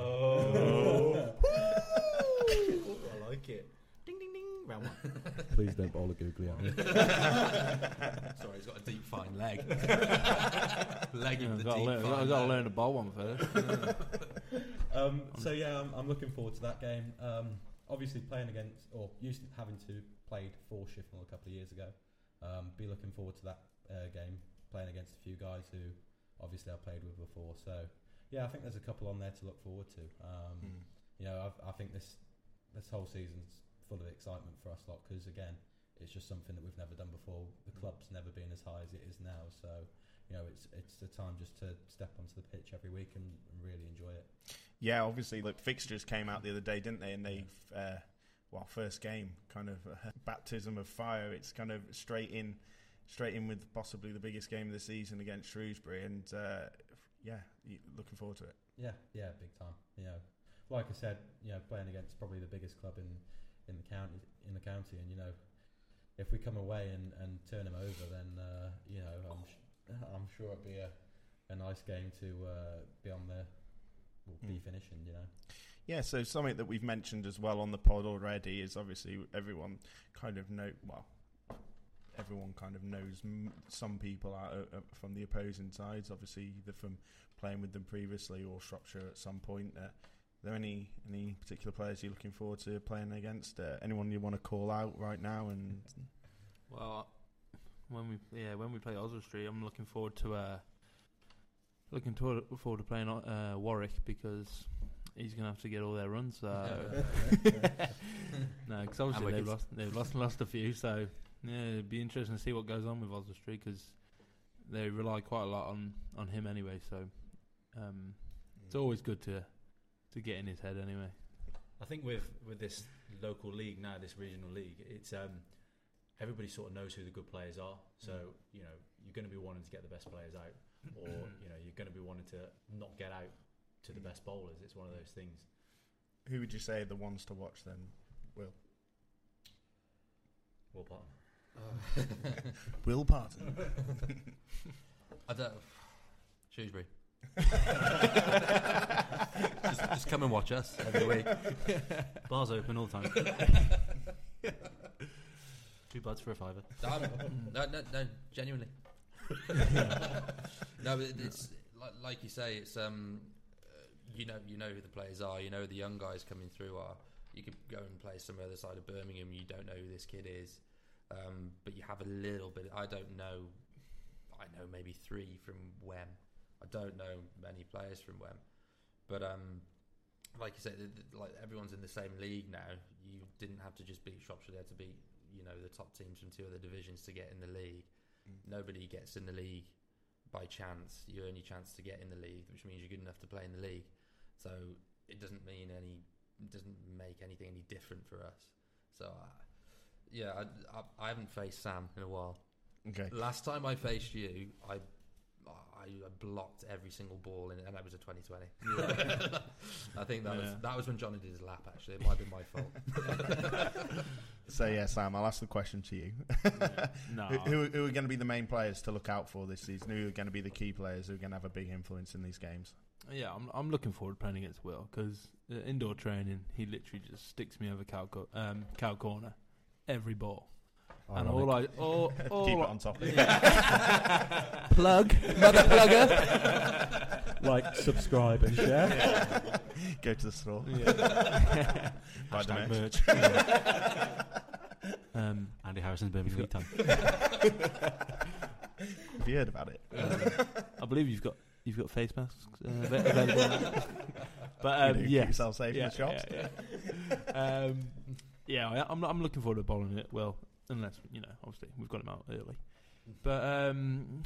Sambo. I like it. Ding ding ding. Round one. please don't bowl a googly eye. sorry, he's got a deep fine leg. leg Yeah, of I've the got to deep learn, fine I've got to leg. learn to bowl one first. um, so yeah, I'm, I'm looking forward to that game. Um, obviously, playing against or used to having to played for Shifnal a couple of years ago. Um, be looking forward to that uh, game, playing against a few guys who obviously I played with before. So yeah, I think there's a couple on there to look forward to. Um, Mm. You know, I've, I think this this whole season's full of excitement for us lot because again, it's just something that we've never done before. The club's never been as high as it is now, so you know, it's it's the time just to step onto the pitch every week and, and really enjoy it. Yeah, obviously, look, fixtures came out the other day, didn't they? And they, uh, well, first game, kind of uh, baptism of fire. It's kind of straight in, straight in with possibly the biggest game of the season against Shrewsbury, and uh, yeah, looking forward to it. Yeah, yeah, big time. You know, like I said, you know, playing against probably the biggest club in in the county in the county, and you know, if we come away and, and turn them over, then uh, you know, I'm sh- I'm sure it'd be a, a nice game to uh, be on the well, be Mm. finishing. You know, Yeah, so something that we've mentioned as well on the pod already is obviously everyone kind of know well. Everyone kind of knows m- some people out uh, uh, from the opposing sides, obviously either from playing with them previously or Shropshire at some point. Uh, are there any any particular players you're looking forward to playing against? Uh, anyone you want to call out right now? And Well, when we yeah when we play Oswestry, I'm looking forward to uh, looking to, forward to playing uh, Warwick because he's gonna have to get all their runs. So no, because obviously they've lost they've lost lost a few. So yeah, it'd be interesting to see what goes on with Oswestry because they rely quite a lot on on him anyway. So um, it's always good to to get in his head anyway. I think with with this local league now, this regional league, it's um, everybody sort of knows who the good players are. So you know you're going to be wanting to get the best players out, or you know you're going to be wanting to not get out to the best bowlers. It's one of those things. who would you say the ones to watch then? Will Will Parton. Will Parton. I don't. Shrewsbury. just, just come and watch us every week. Bars open all the time. Two buds for a fiver. Um, no, no, no, genuinely. no, but it's like, like you say. It's um, uh, you know, you know who the players are. You know who the young guys coming through are. You could go and play somewhere other side of Birmingham. You don't know who this kid is, um, but you have a little bit. I don't know. I know maybe three from Wem. I don't know many players from Wem, but um, like you said, like everyone's in the same league now. You didn't have to just beat Shropshire there to beat you know the top teams from two other divisions to get in the league. Nobody gets in the league by chance. Your only chance to get in the league, which means you're good enough to play in the league. So it doesn't mean any, it doesn't make anything any different for us. So yeah, I, I, I haven't faced Sam in a while. Okay. Last time I faced you, I I blocked every single ball, in, and that was a 2020. I think that was that was when Johnny did his lap. Actually, it might have been my fault. So yeah, Sam, I'll ask the question to you. No. who, who, who are going to be the main players to look out for this season? Who are going to be the key players who are going to have a big influence in these games? Yeah, I'm I'm looking forward to playing against Will because uh, indoor training, he literally just sticks me over cow, co- um, cow corner every ball. And all I all, all Keep it on top. Yeah. Plug, mother plugger. like, subscribe, and share. Go to the store. Yeah. Buy the Hashtag merch. Yeah. um, Andy Harrison's Birmingham League time. Have you heard about it? um, I believe you've got you've got face masks uh, available. but um, You do, keep yourself safe in the shops. Yeah, yeah. um, yeah, I- I'm I'm looking forward to bowling it. Well, unless you know, obviously we've got him out early. But um,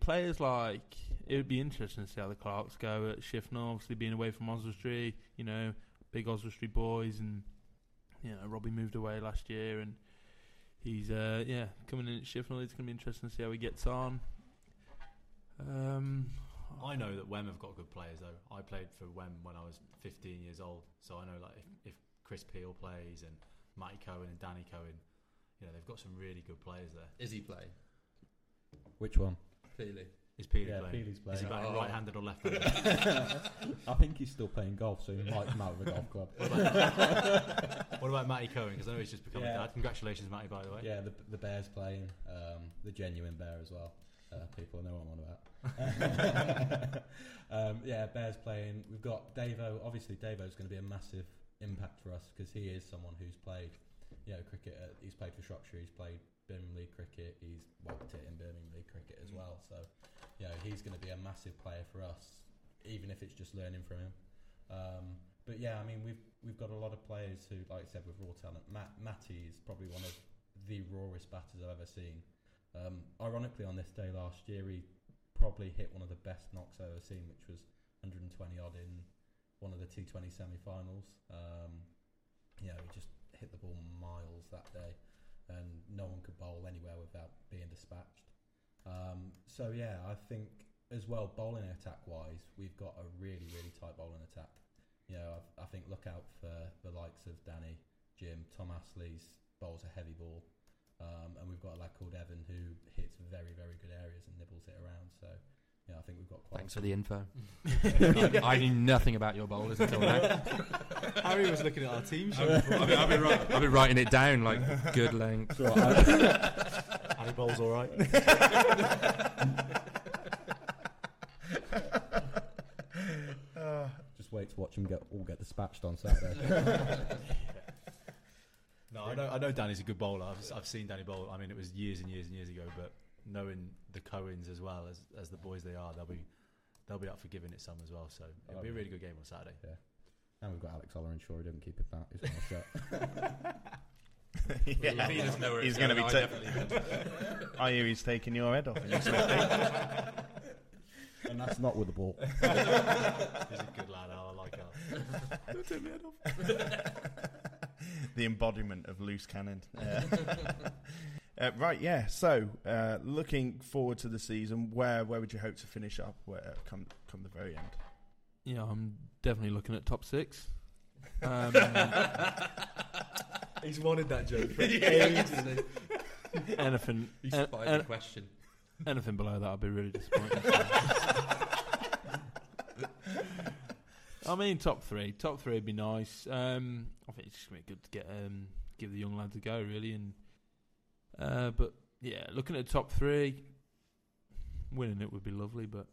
players like it would be interesting to see how the Clarks go at Shifnal. Obviously, being away from Oswestry, you know, big Oswestry boys, and you know, Robbie moved away last year, and he's uh, yeah coming in at Shifnal. It's going to be interesting to see how he gets on. Um, I know that Wem have got good players though. I played for Wem when I was 15 years old, so I know like if, if Chris Peel plays and Matty Cohen and Danny Cohen, you know they've got some really good players there. Is he playing? Which one? Clearly. Is Peely Yeah, playing? Peely's Is he batting Oh. right-handed or left-handed? I think he's still playing golf, so he might come out with a golf club. what about Matty Cohen? Because I know he's just become Yeah. a dad. Congratulations, Matty, by the way. Yeah, the the bear's playing, um, the genuine bear as well. Uh, people know what I'm on about. um, yeah, bear's playing. We've got Davo. Obviously, Davo's going to be a massive impact for us because he is someone who's played, you know, cricket. At, he's played for Shropshire. He's played Birmingham League cricket. He's whacked it in Birmingham League cricket as well. So, you know, he's going to be a massive player for us, even if it's just learning from him. Um, but yeah, I mean, we've we've got a lot of players who, like I said, with raw talent. Matt Matty is probably one of the rawest batters I've ever seen. Um, ironically, on this day last year, he probably hit one of the best knocks I've ever seen, which was 120 odd in one of the T20 semi-finals. Um, yeah, he just hit the ball miles that day. and no one could bowl anywhere without being dispatched. Um, so yeah, I think as well bowling attack wise, we've got a really really tight bowling attack. You know, I've, I think look out for the likes of Danny, Jim, Tom Astley's bowls a heavy ball, um, and we've got a lad called Evan who hits very very good areas and nibbles it around. So yeah, I think we've got quite. Thanks for the info. I, I knew nothing about your bowlers until now. Harry was looking at our team sheet. I've been, I've, been wri- I've been writing it down like good length. Harry bowls all right. Just wait to watch him get all get dispatched on Saturday. No, I know, I know Danny's a good bowler. I've, I've seen Danny bowl. I mean, it was years and years and years ago, but knowing the Cohens as well as, as the boys they are, they'll be they'll be up for giving it some as well. So it'll be a really good game on Saturday. Yeah. And we've got Alex Ollerenshaw who didn't keep it back. His mouth shut. yeah. He doesn't know where he's going to be. going, I Ta- I hear he's taking your head off. and you're and that's not with the ball. He's a good lad. Al. I like Al. Don't take my head off. the embodiment of loose cannon. Uh, uh, right, yeah. So, uh, looking forward to the season, where where would you hope to finish up? Where come come the very end? Yeah, I'm definitely looking at top six. Um, He's wanted that joke for ages. anything, He an- spotted an- the question. anything below that, I'd be really disappointed. I mean, top three. Top three would be nice. Um, I think it's just gonna be good to get um, give the young lads a go, really. And uh, but yeah, looking at the top three, winning it would be lovely, but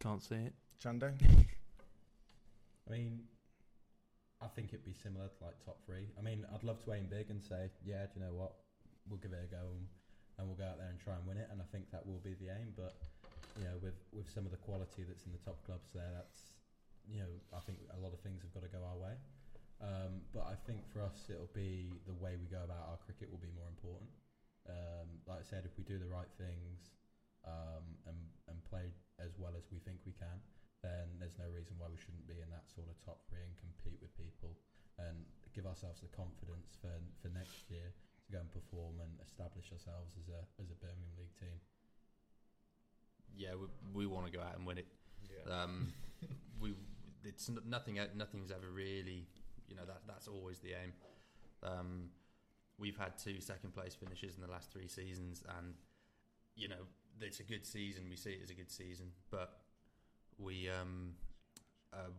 can't see it. Chando? I mean, I think it'd be similar to like top three. I mean, I'd love to aim big and say, yeah, do you know what? We'll give it a go and, and we'll go out there and try and win it. And I think that will be the aim. But you know, with with some of the quality that's in the top clubs there, that's you know, I think a lot of things have got to go our way. Um, but I think for us, it'll be the way we go about our cricket will be more important. Um, like I said, if we do the right things um, and and play as well as we think we can, then there's no reason why we shouldn't be in that sort of top three and compete with people and give ourselves the confidence for for next year to go and perform and establish ourselves as a as a Birmingham League team. Yeah, we, we want to go out and win it. Um, we it's nothing. Nothing's ever really, you know, that that's always the aim. Um, we've had two second place finishes in the last three seasons, and you know, it's a good season. We see it as a good season, but we um, uh,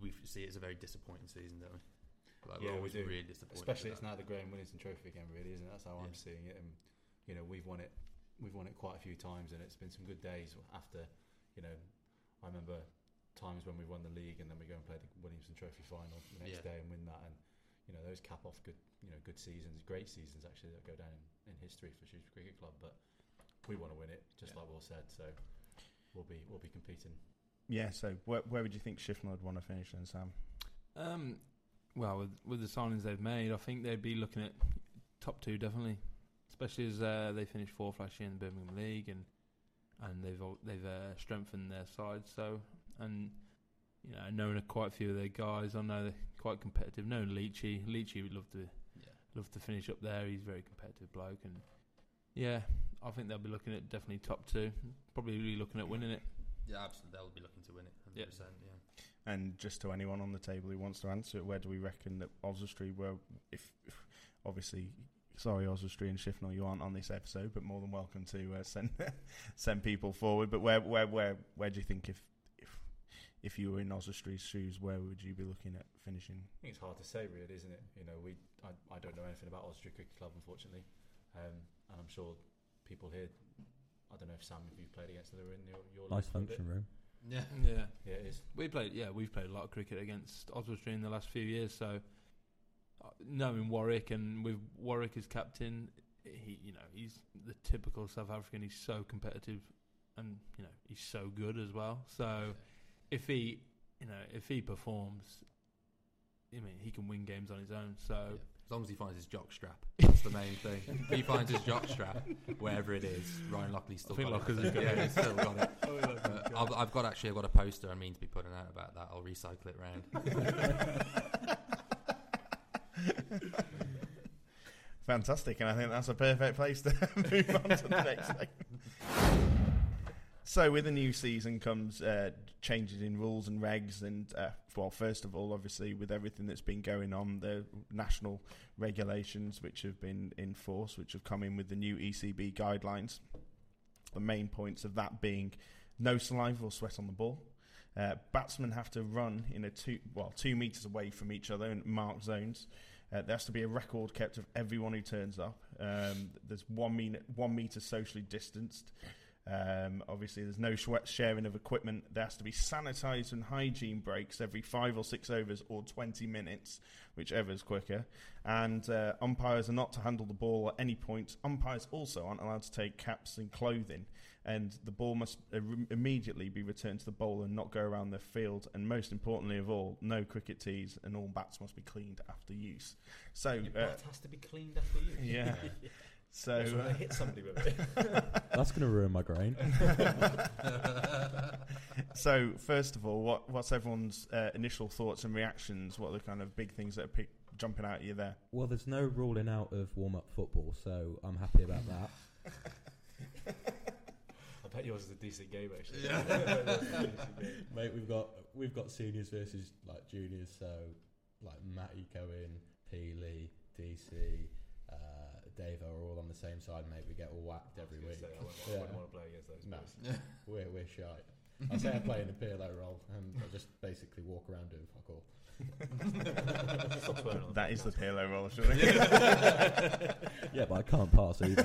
we see it as a very disappointing season, don't we? Like, Yeah, we're we do. really disappointed. Especially it's now the Graham Winnington Trophy again, really, isn't it? That's how I'm seeing it. And you know, we've won it. We've won it quite a few times, and it's been some good days after. You know, I remember times when we've won the league, and then we go and play the Williamson Trophy final the next Yeah. day and win that. And you know, those cap off good, you know, good seasons, great seasons actually that go down in, in history for Shrewsbury Cricket Club. But we want to win it, just like Will said. So we'll be we'll be competing. Yeah. So, where where would you think Shifnal would want to finish then, Sam? Um, well, with with the signings they've made, I think they'd be looking at top two definitely, especially as uh, they finished fourth last year in the Birmingham League, and and they've al- they've uh, strengthened their side. So and you know, knowing quite a few of their guys, I know they're quite competitive. Knowing Leachy, Leachy would love to Yeah. love to finish up there. He's a very competitive bloke, and yeah, I think they'll be looking at definitely top two. Probably really looking at winning it. Yeah, absolutely. They'll be looking to win it. 100%, Yep. Yeah. And just to anyone on the table who wants to answer it, where do we reckon that Oswestry were? If, if obviously, sorry, Oswestry and Shifnal, you aren't on this episode, but more than welcome to uh, send send people forward. But where where where where do you think if if if you were in Oswestry's shoes, where would you be looking at finishing? I think it's hard to say, really, isn't it? You know, we I, I don't know anything about Oswestry Cricket Club, unfortunately, um, and I'm sure people here. I don't know if Sam, if you've played against them in your, your Nice league for a bit. function room. Yeah. Yeah. Yeah, it is. We played, yeah, we've played a lot of cricket against Oswestry in the last few years. So, uh, knowing Warwick and with Warwick as captain, he, you know, he's the typical South African. He's so competitive, and you know, he's so good as well. So, if he, you know, if he performs, I mean, he can win games on his own. So, Yeah. As long as he finds his jock strap, that's the main thing. if he finds his jock strap, wherever it is, Ryan Lockley's still I think got Locker's it. got yeah, it. he's still got it. Uh, I've, I've got actually, I've got a poster I mean to be putting out about that. I'll recycle it round. Fantastic, and I think that's a perfect place to move on to the next thing. So, with the new season comes uh, changes in rules and regs, and uh, well, first of all, obviously, with everything that's been going on, the national regulations which have been in force, which have come in with the new ECB guidelines. The main points of that being no saliva or sweat on the ball. Uh, batsmen have to run in a two well two meters away from each other in marked zones. Uh, there has to be a record kept of everyone who turns up. Um, there's one, mean, one meter socially distanced. Um, obviously, there's no sh- sharing of equipment. There has to be sanitised and hygiene breaks every five or six overs or 20 minutes, whichever is quicker. And uh, umpires are not to handle the ball at any point. Umpires also aren't allowed to take caps and clothing. And the ball must uh, immediately be returned to the bowler and not go around the field. And most importantly of all, no cricket tees and all bats must be cleaned after use. So, Your uh, bat has to be cleaned after you. yeah. So That's when uh, hit somebody with it. That's going to ruin my grain. so first of all, what what's everyone's uh, initial thoughts and reactions? What are the kind of big things that are pick, jumping out at you there? Well, there's no ruling out of warm up football, so I'm happy about that. I bet yours is a decent game actually. Mate, we've got we've got seniors versus like juniors, so like Matty Cohen, Peely, DC, Dave are all on the same side, mate. We get all whacked every week. say, I wouldn't, Yeah. I wouldn't want to play against those No. guys. We're we're shy. I say I play in the PLO role, and I just basically walk around doing fuck all. Stop swearing on That is the PLO role, surely. Yeah, but I can't pass either.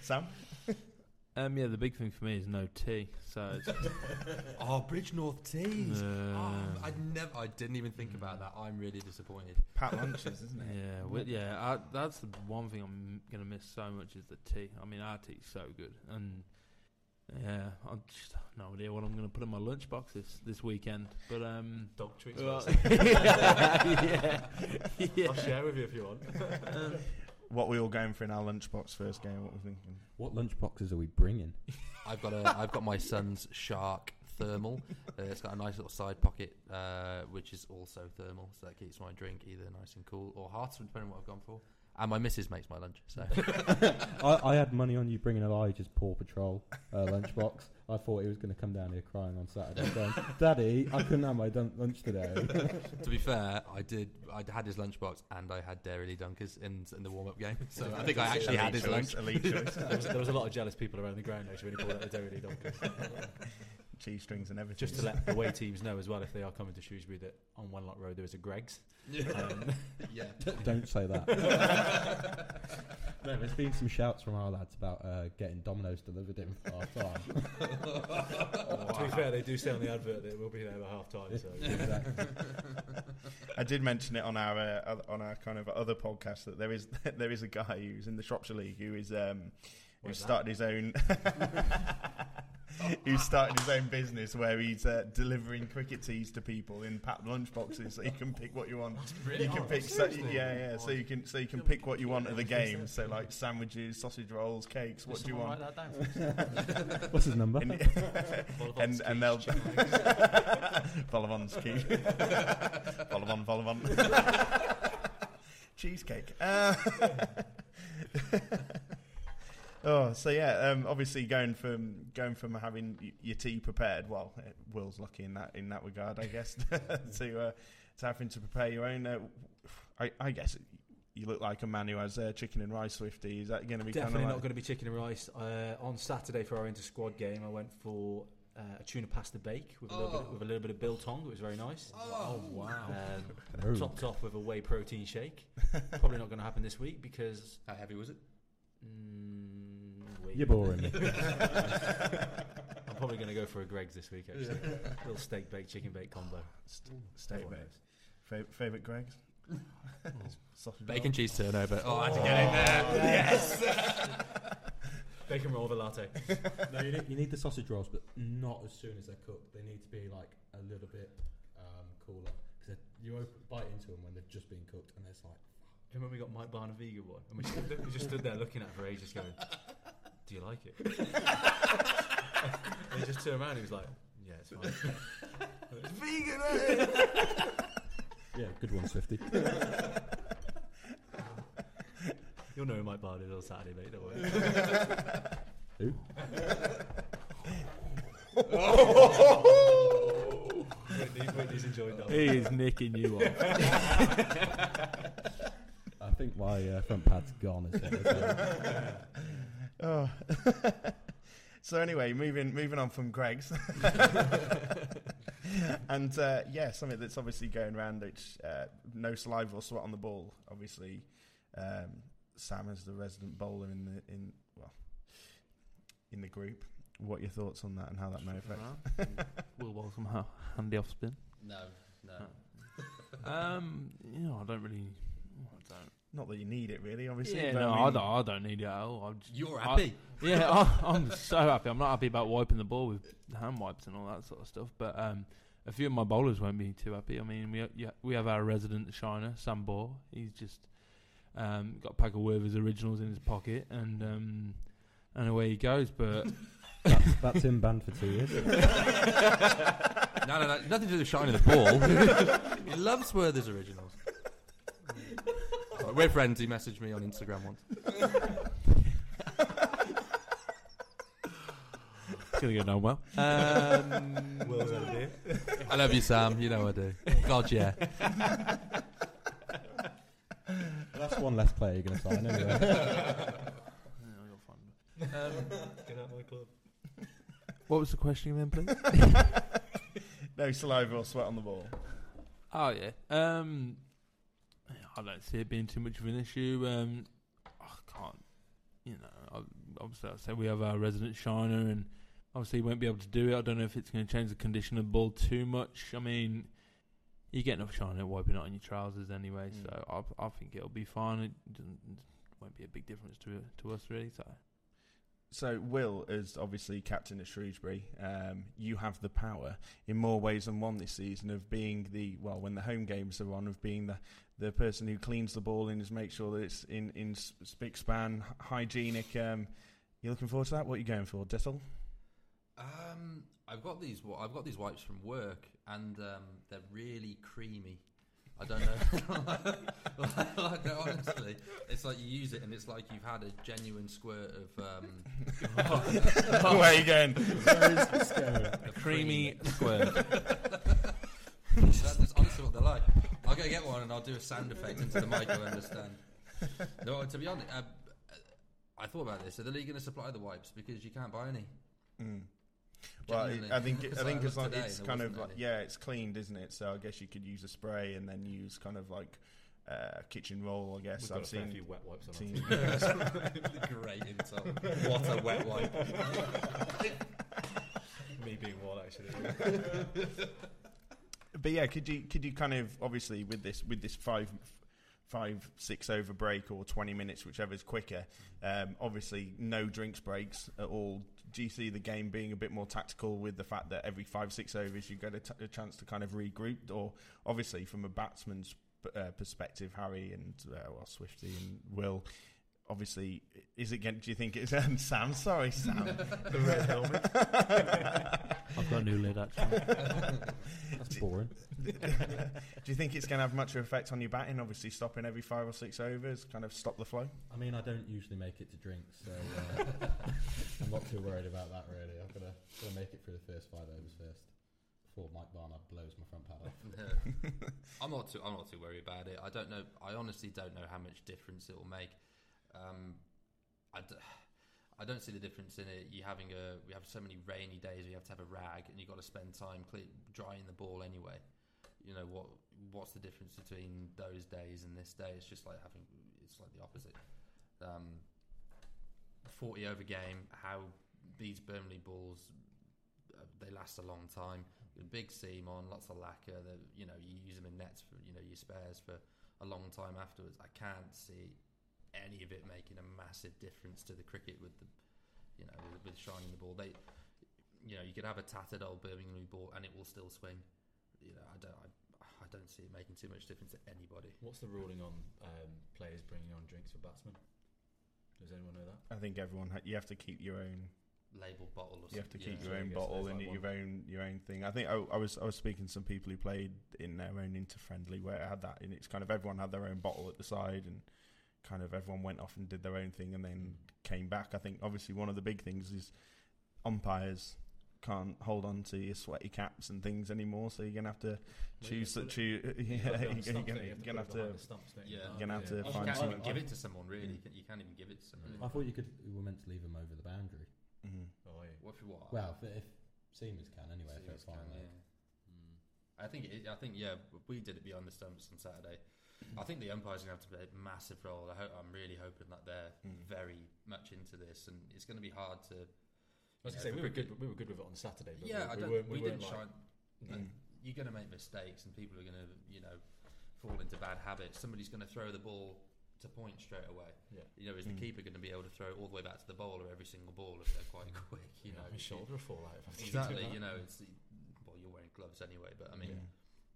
Sam, Um, yeah, the big thing for me is no tea. So it's, Oh, Bridgnorth Tees. Uh, oh, I never. I didn't even think about that. I'm really disappointed. Pat lunches, isn't it? yeah, well, yeah. I, that's the one thing I'm gonna miss so much is the tea. I mean, our tea's so good, and yeah, I just have no idea what I'm gonna put in my lunchbox this this weekend. But um, Dog treats. well, first. yeah, yeah. I'll share with you if you want. Um, What we all going for in our lunchbox first game? What we're thinking? what lunchboxes are we bringing? I've got a. I've got my son's Shark thermal. Uh, it's got a nice little side pocket, uh, which is also thermal, so that keeps my drink either nice and cool or hot, depending on what I've gone for. And my missus makes my lunch, so I, I had money on you bringing Elijah's Paw Patrol uh, lunchbox. I thought he was going to come down here crying on Saturday, going, "Daddy, I couldn't have my dun- lunch today." to be fair, I did. I had his lunchbox and I had Dairy Dunkers in in the warm up game, so I think I actually had his lunch. elite choice. there, was, there was a lot of jealous people around the ground actually when he pulled out the Dairy Dunkers. Cheese strings and everything. Just to let the away teams know as well if they are coming to Shrewsbury that on One Lock Road there is a Greggs. Um, yeah. Don't say that. no, there's been some shouts from our lads about uh, getting Domino's delivered in for half time. To be fair, they do say on the advert that we'll be there at half time. So I did mention it on our uh, on our kind of other podcast that there is there is a guy who's in the Shropshire League who is um, who started his own who started his own business where he's uh, delivering cricket teas to people in packed lunch boxes so you can pick what you want. You can pick so, yeah yeah so you can so you can pick what you want at the game. So like sandwiches, sausage rolls, cakes. What do you want? Write that down. What's his number? And, and, and they'll follow on ski. follow on, follow on. Cheesecake. Uh, oh, so yeah. Um, obviously, going from going from having your tea prepared. Well, uh, Will's lucky in that in that regard, I guess. to uh, to having to prepare your own. Uh, I, I guess you look like a man who has uh, chicken and rice swifty. Is that going to be Definitely kind not going to be chicken and rice. Uh, on Saturday for our inter squad game, I went for uh, a tuna pasta bake with a little bit Oh. with a little bit of biltong. It was very nice. Oh, wow. Um, topped off with a whey protein shake. Probably not going to happen this week because How heavy was it? mm, wait. You're boring me. I'm probably going to go for a Greggs this week. Actually, little steak baked, chicken baked combo. steak baked. Fav- favorite Greggs? Sausage Bacon roll? cheese turnover. Oh, I had to get in there. Yes. Bacon roll with a latte. no, you need, you need the sausage rolls, but not as soon as they're cooked. They need to be like a little bit um, cooler because you open, bite into them when they've just been cooked, and it's like, Do you remember we got Mike Barn a vegan one? And we, stood there, we just stood there looking at it for ages going, Do you like it? and he just turned around and he was like, Yeah, it's fine. it's vegan, eh? yeah, good one, Swifty. You'll know Mike Barney on Saturday, mate. Don't worry. Who? Whitney, Whitney's enjoyed that. He is nicking you off. I think my uh, front pad's gone. As oh. well, so anyway, moving moving on from Greggs, and uh, yeah, something that's obviously going around. Which uh, no saliva or sweat on the ball. Obviously, um, Sam is the resident bowler in the in well in the group. What are your thoughts on that and how that may affect? Will Bowl somehow handy off spin. No, no. Um, you know, I don't really. I don't. Not that you need it, really. Obviously, Yeah, no, I I, don't, I don't need it at all. I'm just, You're I- happy. yeah, I, I'm so happy. I'm not happy about wiping the ball with hand wipes and all that sort of stuff. But um, a few of my bowlers won't be too happy. I mean, we yeah, we have our resident shiner, Sam Bohr. He's just um, got a pack of Werther's originals in his pocket, and um, and away he goes. But that's, that's him banned for two years. no, no, no, nothing to do with shining the ball. he loves Werther's originals. We're friends. He messaged me on Instagram once. it's gonna go down well. Um, Will's idea. I love you, Sam. You know I do. God, yeah. That's one less player you're going to sign anyway. Yeah, I got fun. Um, Get out my club. what was the question again, please? no saliva or sweat on the ball. Oh yeah. Um, yeah, I don't see it being too much of an issue. Um, I can't, you know. Obviously, I say we have our resident shiner, and obviously he won't be able to do it. I don't know if it's going to change the condition of the ball too much. I mean, you get enough shiner wiping it on your trousers anyway, Mm. so I, I think it'll be fine. It doesn't, won't be a big difference to to us really. So So, Will, as obviously captain at Shrewsbury, um, you have the power in more ways than one this season of being the well, when the home games are on, of being the the person who cleans the ball and just make sure that it's in in s- spick span, hygienic. Um, you looking forward to that? What are you going for, Dittle? Um, I've got these. I've got these wipes from work, and um, they're really creamy. I don't know. like, no, honestly, it's like you use it, and it's like you've had a genuine squirt of. Um, Where are you going? a creamy square. That's honestly what they're like. I'll go get one and I'll do a sound effect into the mic. You'll understand. No, to be honest, uh, I thought about this. Are the league going to supply the wipes because you can't buy any? Mm. Well, it- I think I think I as long today it's kind of like any. yeah, it's cleaned, isn't it? So I guess you could use a spray and then use kind of like uh, kitchen roll. I guess We've got I've a fair seen few wet wipes on our seen- team. Great insult. What a wet wipe. Me being one, actually. but yeah, could you could you kind of obviously with this with this five five six over break or twenty minutes, whichever's quicker. Um, obviously, no drinks breaks at all. Do you see the game being a bit more tactical with the fact that every five six overs you get a, t- a chance to kind of regroup? Or obviously from a batsman's uh, perspective, Harry and uh, well Swifty and Will. Obviously, is it? Getting, do you think it's um, Sam? Sorry, Sam. The red helmet. I've got a new lid actually. That's boring. do you think it's going to have much of an effect on your batting? Obviously, stopping every five or six overs, kind of stop the flow. I mean, I don't usually make it to drinks, so uh, I'm not too worried about that really. I've got to, got to make it through the first five overs first before Mike Barnard blows my front pad off. I'm not too. I'm not too worried about it. I don't know. I honestly don't know how much difference it will make. Um, I, d- I don't see the difference in it. You having a. We have so many rainy days. where You have to have a rag, and you got to spend time cle drying the ball anyway. You know what? What's the difference between those days and this day? It's just like having. It's like the opposite. Um, Forty over game. How these Burnley balls uh, they last a long time. Big seam on, lots of lacquer. That you know you use them in nets for you know your spares for a long time afterwards. I can't see any of it making a massive difference to the cricket with the you know with, with shining the ball. They you know you could have a tattered old Birmingham ball and it will still swing. You know I don't I, I don't see it making too much difference to anybody. What's the ruling on um, players bringing on drinks for batsmen? Does anyone know that? I think everyone ha- you have to keep your own. Label bottle or You have to keep yeah. your So own bottle there's and like your one- own your own thing. I think I, I was I was speaking to some people who played in their own inter friendly where it had that, and it's kind of everyone had their own bottle at the side and kind of everyone went off and did their own thing and then came back. I think obviously one of the big things is umpires can't hold on to your sweaty caps and things anymore, so you're gonna have to choose. put To, it- choose yeah, got to be on you're gonna, you? you're gonna have have to it behind to. the stumps, don't you? Yeah. You're gonna have to You find can't even give it to someone really. You, can, you can't even give it to someone. I thought you could. You were meant to leave them over the boundary. Mhm. Oh, yeah. What for what? Well, if, if Seamers can anyway, if Seamers they're fine. can, yeah. Mm. I think it, I think yeah, we did it beyond the stumps on Saturday. I think the umpires are going to have to play a massive role. I hope, I'm really hoping that they're Mm. very much into this, and it's going to be hard to. I was gonna say we were good. We were good with it on Saturday, but yeah, we, I we don't. weren't. We, We, weren't didn't like, and You're going to make mistakes, and people are going to, you know, fall into bad habits. Somebody's going to throw the ball to point straight away. Yeah. You know, is the Mm. keeper going to be able to throw it all the way back to the bowler every single ball if they're quite quick? You you know, you- shoulder will fall out. If I to do Exactly. You know, it's well, you're wearing gloves anyway, but I mean,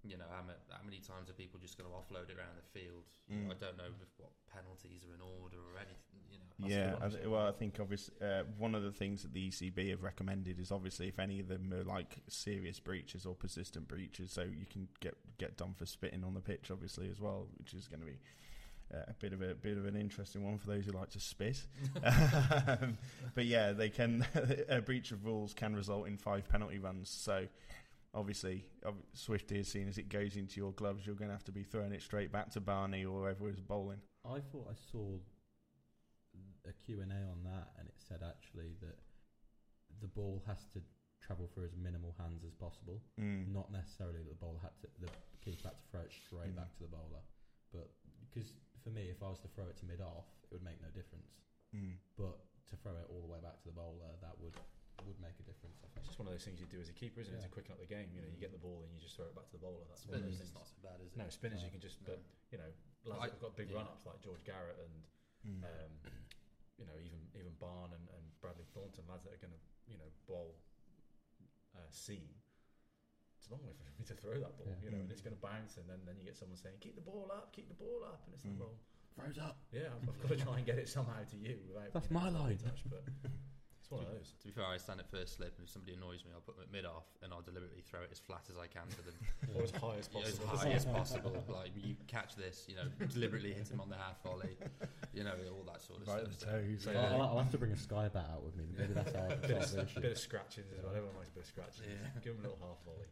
you know, how, how many times are people just going to offload it around the field? You know, Mm. I don't know if, what penalties are in order or anything. You know, yeah, I one, th- so- well, I think obviously uh, one of the things that the ECB have recommended is obviously if any of them are like serious breaches or persistent breaches, so you can get get done for spitting on the pitch, obviously as well, which is going to be uh, a bit of a bit of an interesting one for those who like to spit. um, but yeah, they can a breach of rules can result in five penalty runs. So obviously, ob- Swifty has seen as it goes into your gloves, you're going to have to be throwing it straight back to Barney or whoever is bowling. I thought I saw a Q&A on that, and it said actually that the ball has to travel through as minimal hands as possible. Mm. Not necessarily that the bowler had to, the keeper had to throw it straight Mm. back to the bowler, but because for me, if I was to throw it to mid off, it would make no difference. Mm. But to throw it all the way back to the bowler, that would would make a difference. I think. It's just one of those things you do as a keeper, isn't it? To quicken up the game. You know, you get the ball and you just throw it back to the bowler. That's one of spinners, those things. not so bad, is it? No, spinners No. you can just, No. but you know, lads that have got big yeah. run-ups like George Garrett and Mm. um, you know even even Barn and, and Bradley Thornton, lads that are going to you know bowl uh, seam. It's a long way for me to throw that ball, Yeah. you know, and Mm. it's going to bounce, and then, then you get someone saying, "Keep the ball up, keep the ball up," and it's like, Mm. well, Throws up. yeah, I've, I've got to try and get it somehow to you without. That's you know, my line. Touch, but it's one of those. To be fair, I stand at first slip, and if somebody annoys me, I'll put them at mid off, and I'll deliberately throw it as flat as I can to them. Or as high as Yeah, as high as possible. Like you catch this, you know, deliberately hit him on the half volley, you know, all that sort of Right stuff. the toes. So, I'll, yeah. I'll, I'll have to bring a sky bat out with me. Maybe that's how I bit, of, bit of scratching as well. Everyone likes a bit of scratching. Yeah. Give them a little half volley.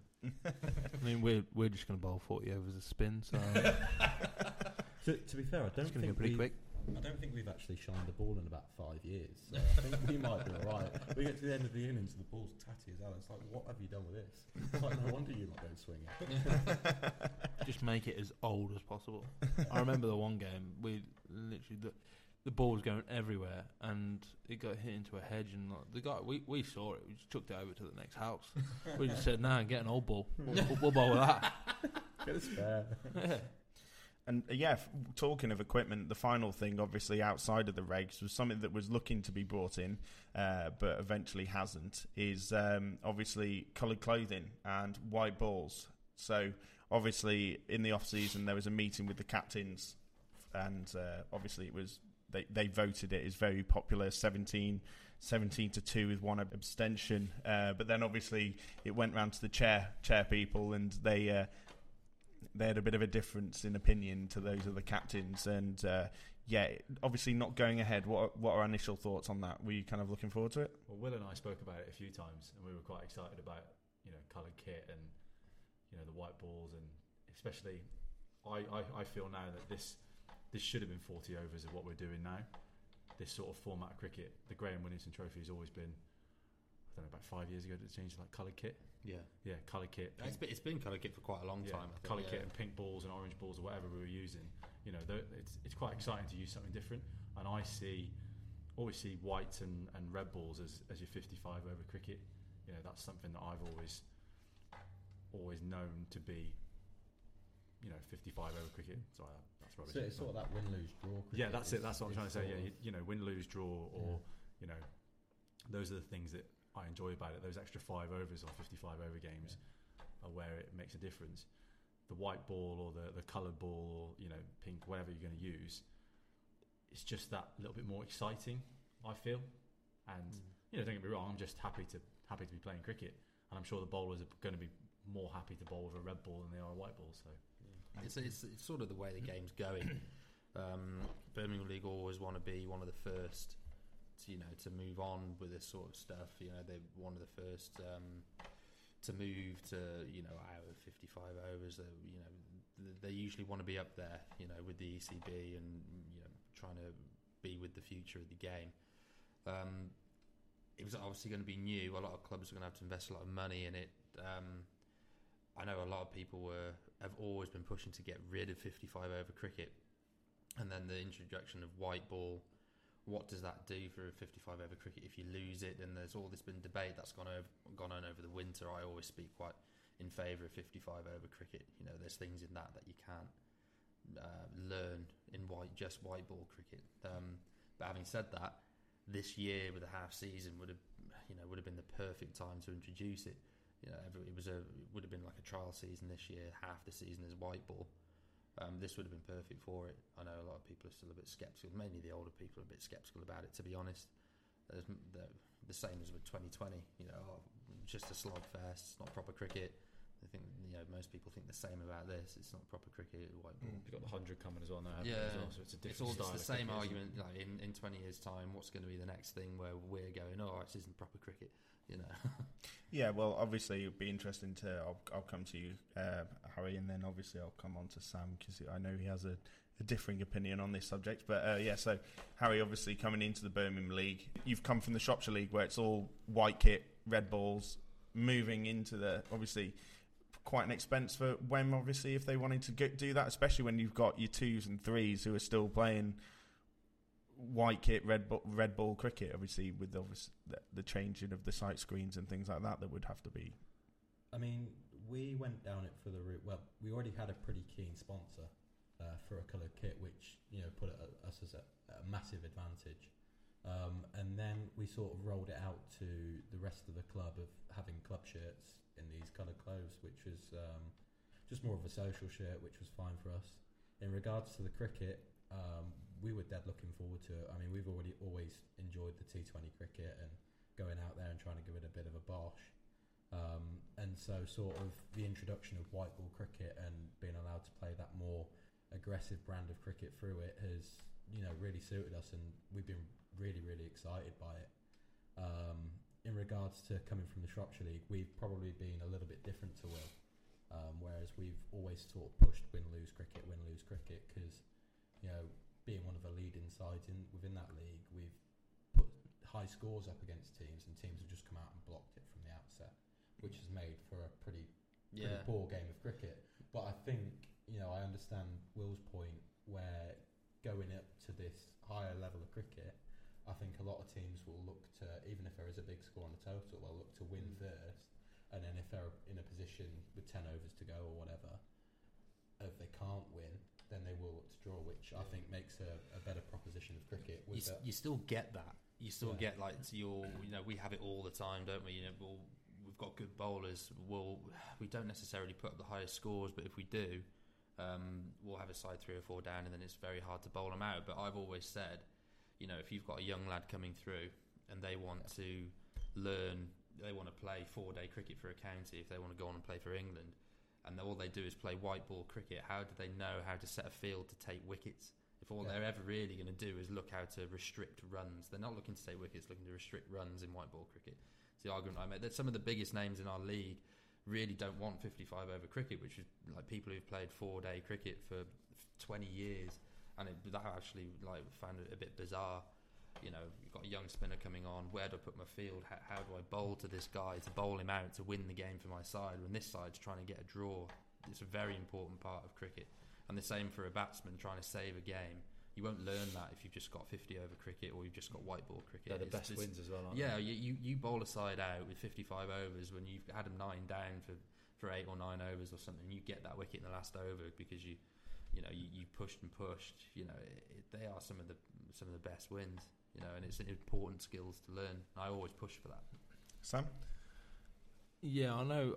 I mean, we're we're just going to bowl forty overs a spin, so um, To, to be fair, I don't it's going to go think pretty we, quick. I don't think we've actually shined a ball in about five years. So I think we might be alright. We get to the end of the innings, the ball's tatty as hell. It's like, what have you done with this? It's like, no wonder you're not going swinging. Just make it as old as possible. I remember the one game we literally the the ball was going everywhere and it got hit into a hedge and like, the guy we, we saw it we just chucked it over to the next house. we just said, "Nah, get an old ball. We'll, we'll, we'll bowl with that." Get a spare. yeah. And uh, yeah, talking of equipment, the final thing, obviously outside of the regs, was something that was looking to be brought in, uh, but eventually hasn't. Is um, obviously coloured clothing and white balls. So obviously, in the off season, there was a meeting with the captains, and uh, obviously it was they they voted it as very popular, 17, 17 to two with one abstention. Uh, but then obviously it went round to the chair chair people, and they. Uh, they had a bit of a difference in opinion to those of the captains, and uh, yeah, obviously not going ahead. What are, what are our initial thoughts on that? Were you kind of looking forward to it? Well, Will and I spoke about it a few times, and we were quite excited about you know coloured kit and you know the white balls, and especially I, I, I feel now that this this should have been 40 overs of what we're doing now. This sort of format of cricket, the Graham Williamson Trophy has always been. I don't know about five years ago did it change like color kit. Yeah, Yeah, color kit. it's been, it's been colour kit for quite a long yeah, time. I think, colour yeah. kit and pink balls and orange balls or whatever we were using. You know, it's it's quite exciting to use something different. And I see, always see white and, and red balls as, as your 55 over cricket. You know, that's something that I've always always known to be. You know, 55 over cricket. Sorry, uh, that's rubbish. So it's sort of that win lose draw. yeah, that's is- it. That's what I'm trying to say. Yeah, you, you know, win, lose, draw, or you know, those are the things that I enjoy about it. Those extra five overs or 55 over games are where it makes a difference. The white ball or the the coloured ball or you know pink, whatever you're going to use, it's just that little bit more exciting. I feel, and you know, don't get me wrong. I'm just happy to happy to be playing cricket, and I'm sure the bowlers are going to be more happy to bowl with a red ball than they are a white ball. So It's, it's, it's sort of the way the game's going. Um, Birmingham League always want to be one of the first, you know, to move on with this sort of stuff. You know, they're one of the first um, to move to you know of 55 overs. They, you know, they usually want to be up there. You know, with the ECB and you know trying to be with the future of the game. Um, it was obviously going to be new. A lot of clubs are going to have to invest a lot of money in it. Um, I know a lot of people were have always been pushing to get rid of 55 over cricket, and then the introduction of white ball. What does that do for a 55 over cricket if you lose it? And there's all this been debate that's gone over gone on over the winter. I always speak quite in favour of 55 over cricket. You know, there's things in that that you can't uh, learn in white just white ball cricket. Um, but having said that, this year with a half season would have you know would have been the perfect time to introduce it. You know, it was a it would have been like a trial season this year. Half the season is white ball. Um, this would have been perfect for it. I know a lot of people are still a bit sceptical. Mainly the older people are a bit sceptical about it. To be honest, There's, the, the same as with 2020. You know, oh, just a slogfest. It's not proper cricket. I think you know most people think the same about this. It's not proper cricket, white ball. You've got the hundred coming as well now. Yeah, as well, so it's a different all it's the same cricket, argument. Like in, in twenty years' time, what's going to be the next thing where we're going? Oh, this isn't proper cricket. You know. Yeah, well, obviously it'd be interesting to. I'll, I'll come to you, uh, Harry, and then obviously I'll come on to Sam because I know he has a, a differing opinion on this subject. But uh, yeah, so Harry, obviously coming into the Birmingham League, you've come from the Shropshire League where it's all white kit, red balls. Moving into the obviously quite an expense for when obviously if they wanted to get, do that, especially when you've got your twos and threes who are still playing white kit, red ball, red ball cricket. Obviously, with the, the changing of the sight screens and things like that, that would have to be. I mean, we went down it for the route. Well, we already had a pretty keen sponsor uh, for a coloured kit, which you know put us as a, a massive advantage. Um, and then we sort of rolled it out to the rest of the club of having club shirts in these coloured clothes, which was um, just more of a social shirt, which was fine for us. In regards to the cricket, um, we were dead looking forward to it. I mean, we've already always enjoyed the T20 cricket and going out there and trying to give it a bit of a bosh. Um, and so, sort of the introduction of white ball cricket and being allowed to play that more aggressive brand of cricket through it has, you know, really suited us, and we've been really, really excited by it. Um, in regards to coming from the Shropshire League, we've probably been a little bit different to Will, um, whereas we've always sort of pushed win lose cricket, win lose cricket, because you know, being one of the leading sides in within that league, we've put high scores up against teams, and teams have just come out and blocked it from the outset, which has made for a pretty pretty Yeah. poor game of cricket. But I think you know I understand Will's point where going up to this higher level of cricket, I think a lot of teams will look to even if there is a big score on the total, they'll look to win Mm. first, and then if they're in a position with ten overs to go or whatever, if they can't win, then they will look to draw, which I think makes a, a better proposition of cricket. you, s- you still get that. You still Yeah. get like your, you know, we have it all the time, don't we? You know, we'll, we've got good bowlers. We'll, we don't necessarily put up the highest scores, but if we do, um, we'll have a side three or four down, and then it's very hard to bowl them out. But I've always said, you know, if you've got a young lad coming through and they want to learn, they want to play four day cricket for a county, if they want to go on and play for England, and all they do is play white ball cricket, how do they know how to set a field to take wickets? If all Yeah. they're ever really going to do is look how to restrict runs, they're not looking to take wickets, looking to restrict runs in white ball cricket. It's the argument I make. That some of the biggest names in our league really don't want 55 over cricket, which is like people who've played four day cricket for 20 years, and it, that actually like found it a bit bizarre. You know, you've got a young spinner coming on. Where do I put my field? How, how do I bowl to this guy to bowl him out to win the game for my side? When this side's trying to get a draw, it's a very important part of cricket. And the same for a batsman trying to save a game. You won't learn that if you've just got 50 over cricket or you've just got white ball cricket. They're the It's- best it's- wins as well, aren't yeah, they? you, you you bowl a side out with 55 overs when you've had them nine down for, for eight or nine overs or something. You get that wicket in the last over because you you know you, you pushed and pushed. You know it, it, they are some of the some of the best wins. You know, and it's important skills to learn. I always push for that. Sam? Yeah, I know.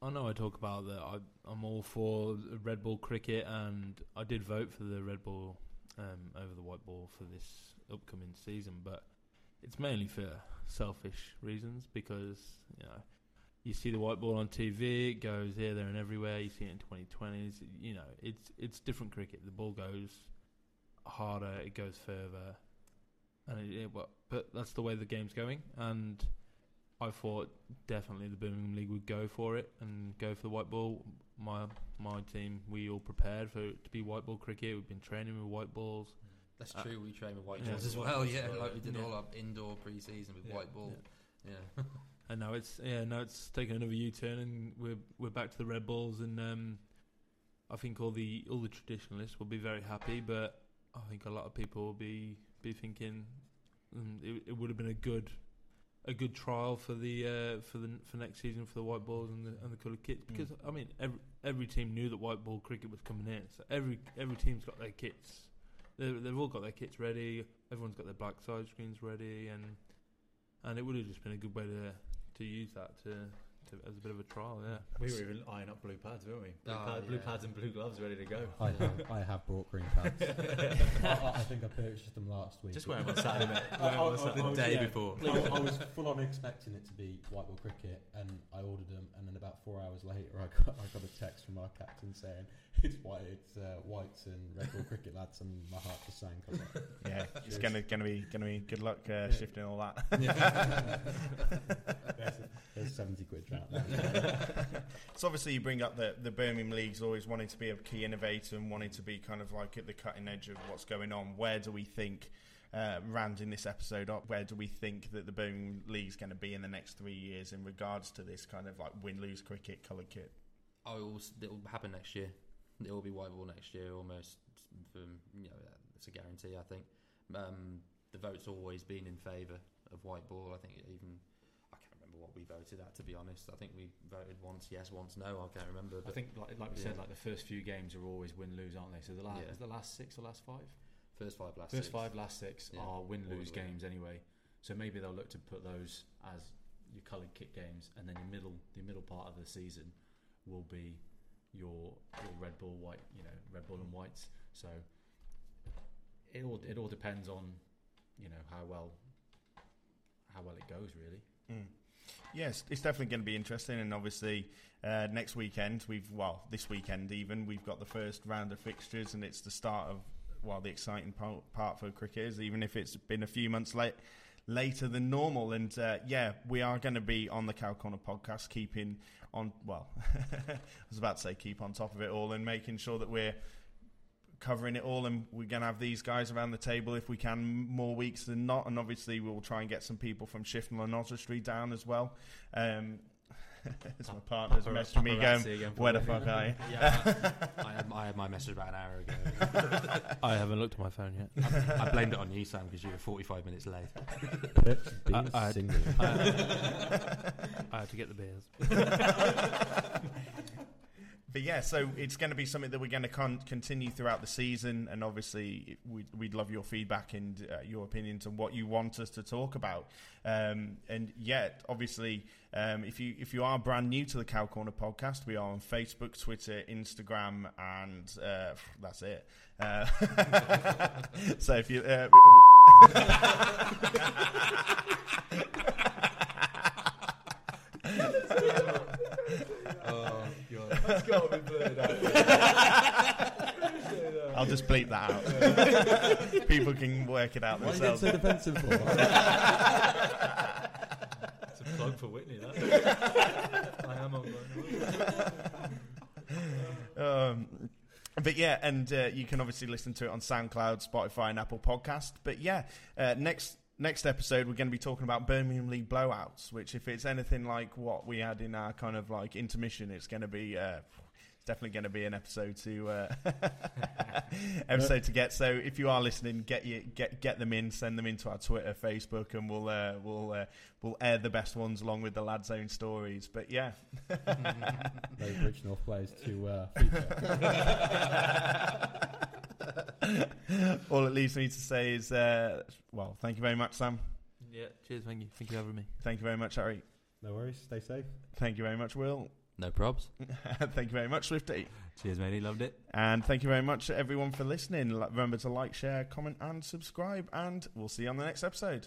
I know. I talk about that. I, I'm all for red ball cricket, and I did vote for the red ball um, over the white ball for this upcoming season. But it's mainly for selfish reasons because you know you see the white ball on TV, it goes here, there, and everywhere. You see it in 2020s. You know, it's it's different cricket. The ball goes harder it goes further, and it, it, well, but that's the way the game's going. And I thought definitely the Birmingham League would go for it and go for the white ball. My my team, we all prepared for it to be white ball cricket. We've been training with white balls. That's Uh, true. We train with white yeah. balls as well. Yeah, like we did yeah. all our indoor pre-season with Yeah. white ball. Yeah. And now it's yeah, now it's taken another U turn, and we're we're back to the red balls, and um, I think all the all the traditionalists will be very happy, but I think a lot of people will be be thinking mm, it, it would have been a good a good trial for the uh, for the for next season for the white balls and the and the coloured kits Mm. because I mean every every team knew that white ball cricket was coming in, so every every team's got their kits. They've, they've all got their kits ready. Everyone's got their black side screens ready, and and it would have just been a good way to to use that to, to as a bit of a trial. Yeah. We were even eyeing up blue pads, weren't we? Blue, Oh, pad, blue pads and blue gloves ready to go. I have, I have brought green pads. I, I- I think I purchased them last week. Just wear them on Saturday, mate. I- I- on I- Saturday. I The was- day yeah. before. I, I was full on expecting it to be white ball cricket, and I ordered them, and then about four hours later, I got, I got a text from our captain saying it's white, it's uh, whites and red ball cricket lads, and my heart just sank. Like, Yeah, it's Cheers. gonna gonna be gonna be good luck uh, Yeah. shifting all that. there's, there's seventy quid out there. so obviously you bring up the the Birmingham League's always wanting to be a key innovator and wanting to be kind of like at the cutting edge of what's going on. Where do we think? Uh, rounding this episode up, where do we think that the Birmingham League's going to be in the next three years in regards to this kind of like win lose cricket coloured kit? Oh, it will, it'll happen next year. It will be white ball next year, almost. From you know, it's a guarantee. I think um, the vote's always been in favour of white ball. I think even I can't remember what we voted at. To be honest, I think we voted once yes, once no. I can't remember. I think, like, like we Yeah. said, like the first few games are always win lose, aren't they? So the last Yeah. is the last six or last five? first five last First six. five, last six Yeah, are win lose games anyway. So maybe they'll look to put those as your coloured kit games, and then your middle, the middle part of the season will be your your red ball, white, you know, red ball and whites. So it all it all depends on you know how well how well it goes really. Mm. Yes, it's definitely going to be interesting, and obviously uh, next weekend we've well this weekend even we've got the first round of fixtures, and it's the start of well the exciting part, part for cricketers, even if it's been a few months late later than normal. And uh, yeah, we are going to be on the Cow Corner podcast, keeping on well, I was about to say keep on top of it all, and making sure that we're covering it all, and we're going to have these guys around the table if we can more weeks than not. And obviously, we'll try and get some people from Shifnal and Oswestry down as well. Um, as my partner's Papara- messaging me going, again, "Where the fuck are you?" Yeah, I, I, had, I had my message about an hour ago. I haven't looked at my phone yet. I, I blamed it on you, Sam, because you were 45 minutes late. Being I- I- single. I had to get the beers. But yeah, so it's going to be something that we're going to con- continue throughout the season, and obviously we'd, we'd love your feedback and uh, your opinions on what you want us to talk about. Um, and yet, obviously, um, if you if you are brand new to the Cow Corner podcast, we are on Facebook, Twitter, Instagram, and uh, that's it. Uh, so if you. Uh, oh, God. That's got to be blurred out. I'll just bleep that out. People can work it out Why are you themselves. getting so defensive for? It's a plug for Whitney. That. I am on um, but yeah, and uh, you can obviously listen to it on SoundCloud, Spotify, and Apple Podcast. But yeah, uh, next next episode we're going to be talking about Birmingham League blowouts. Which, if it's anything like what we had in our kind of like intermission, it's going to be. Uh, it's definitely going to be an episode to uh, episode to get. So if you are listening, get you get get them in, send them into our Twitter, Facebook, and we'll uh, we'll uh, we'll air the best ones along with the lads' own stories. But yeah. Rich North players to uh, feature. All it leaves me to say is, uh, well, thank you very much, Sam. Yeah, cheers, thank you. Thank you for having me. Thank you very much, Harry. No worries. Stay safe. Thank you very much, Will. No probs. thank you very much, Swifty. Cheers, matey. Loved it. And thank you very much, everyone, for listening. Remember to like, share, comment, and subscribe. And we'll see you on the next episode.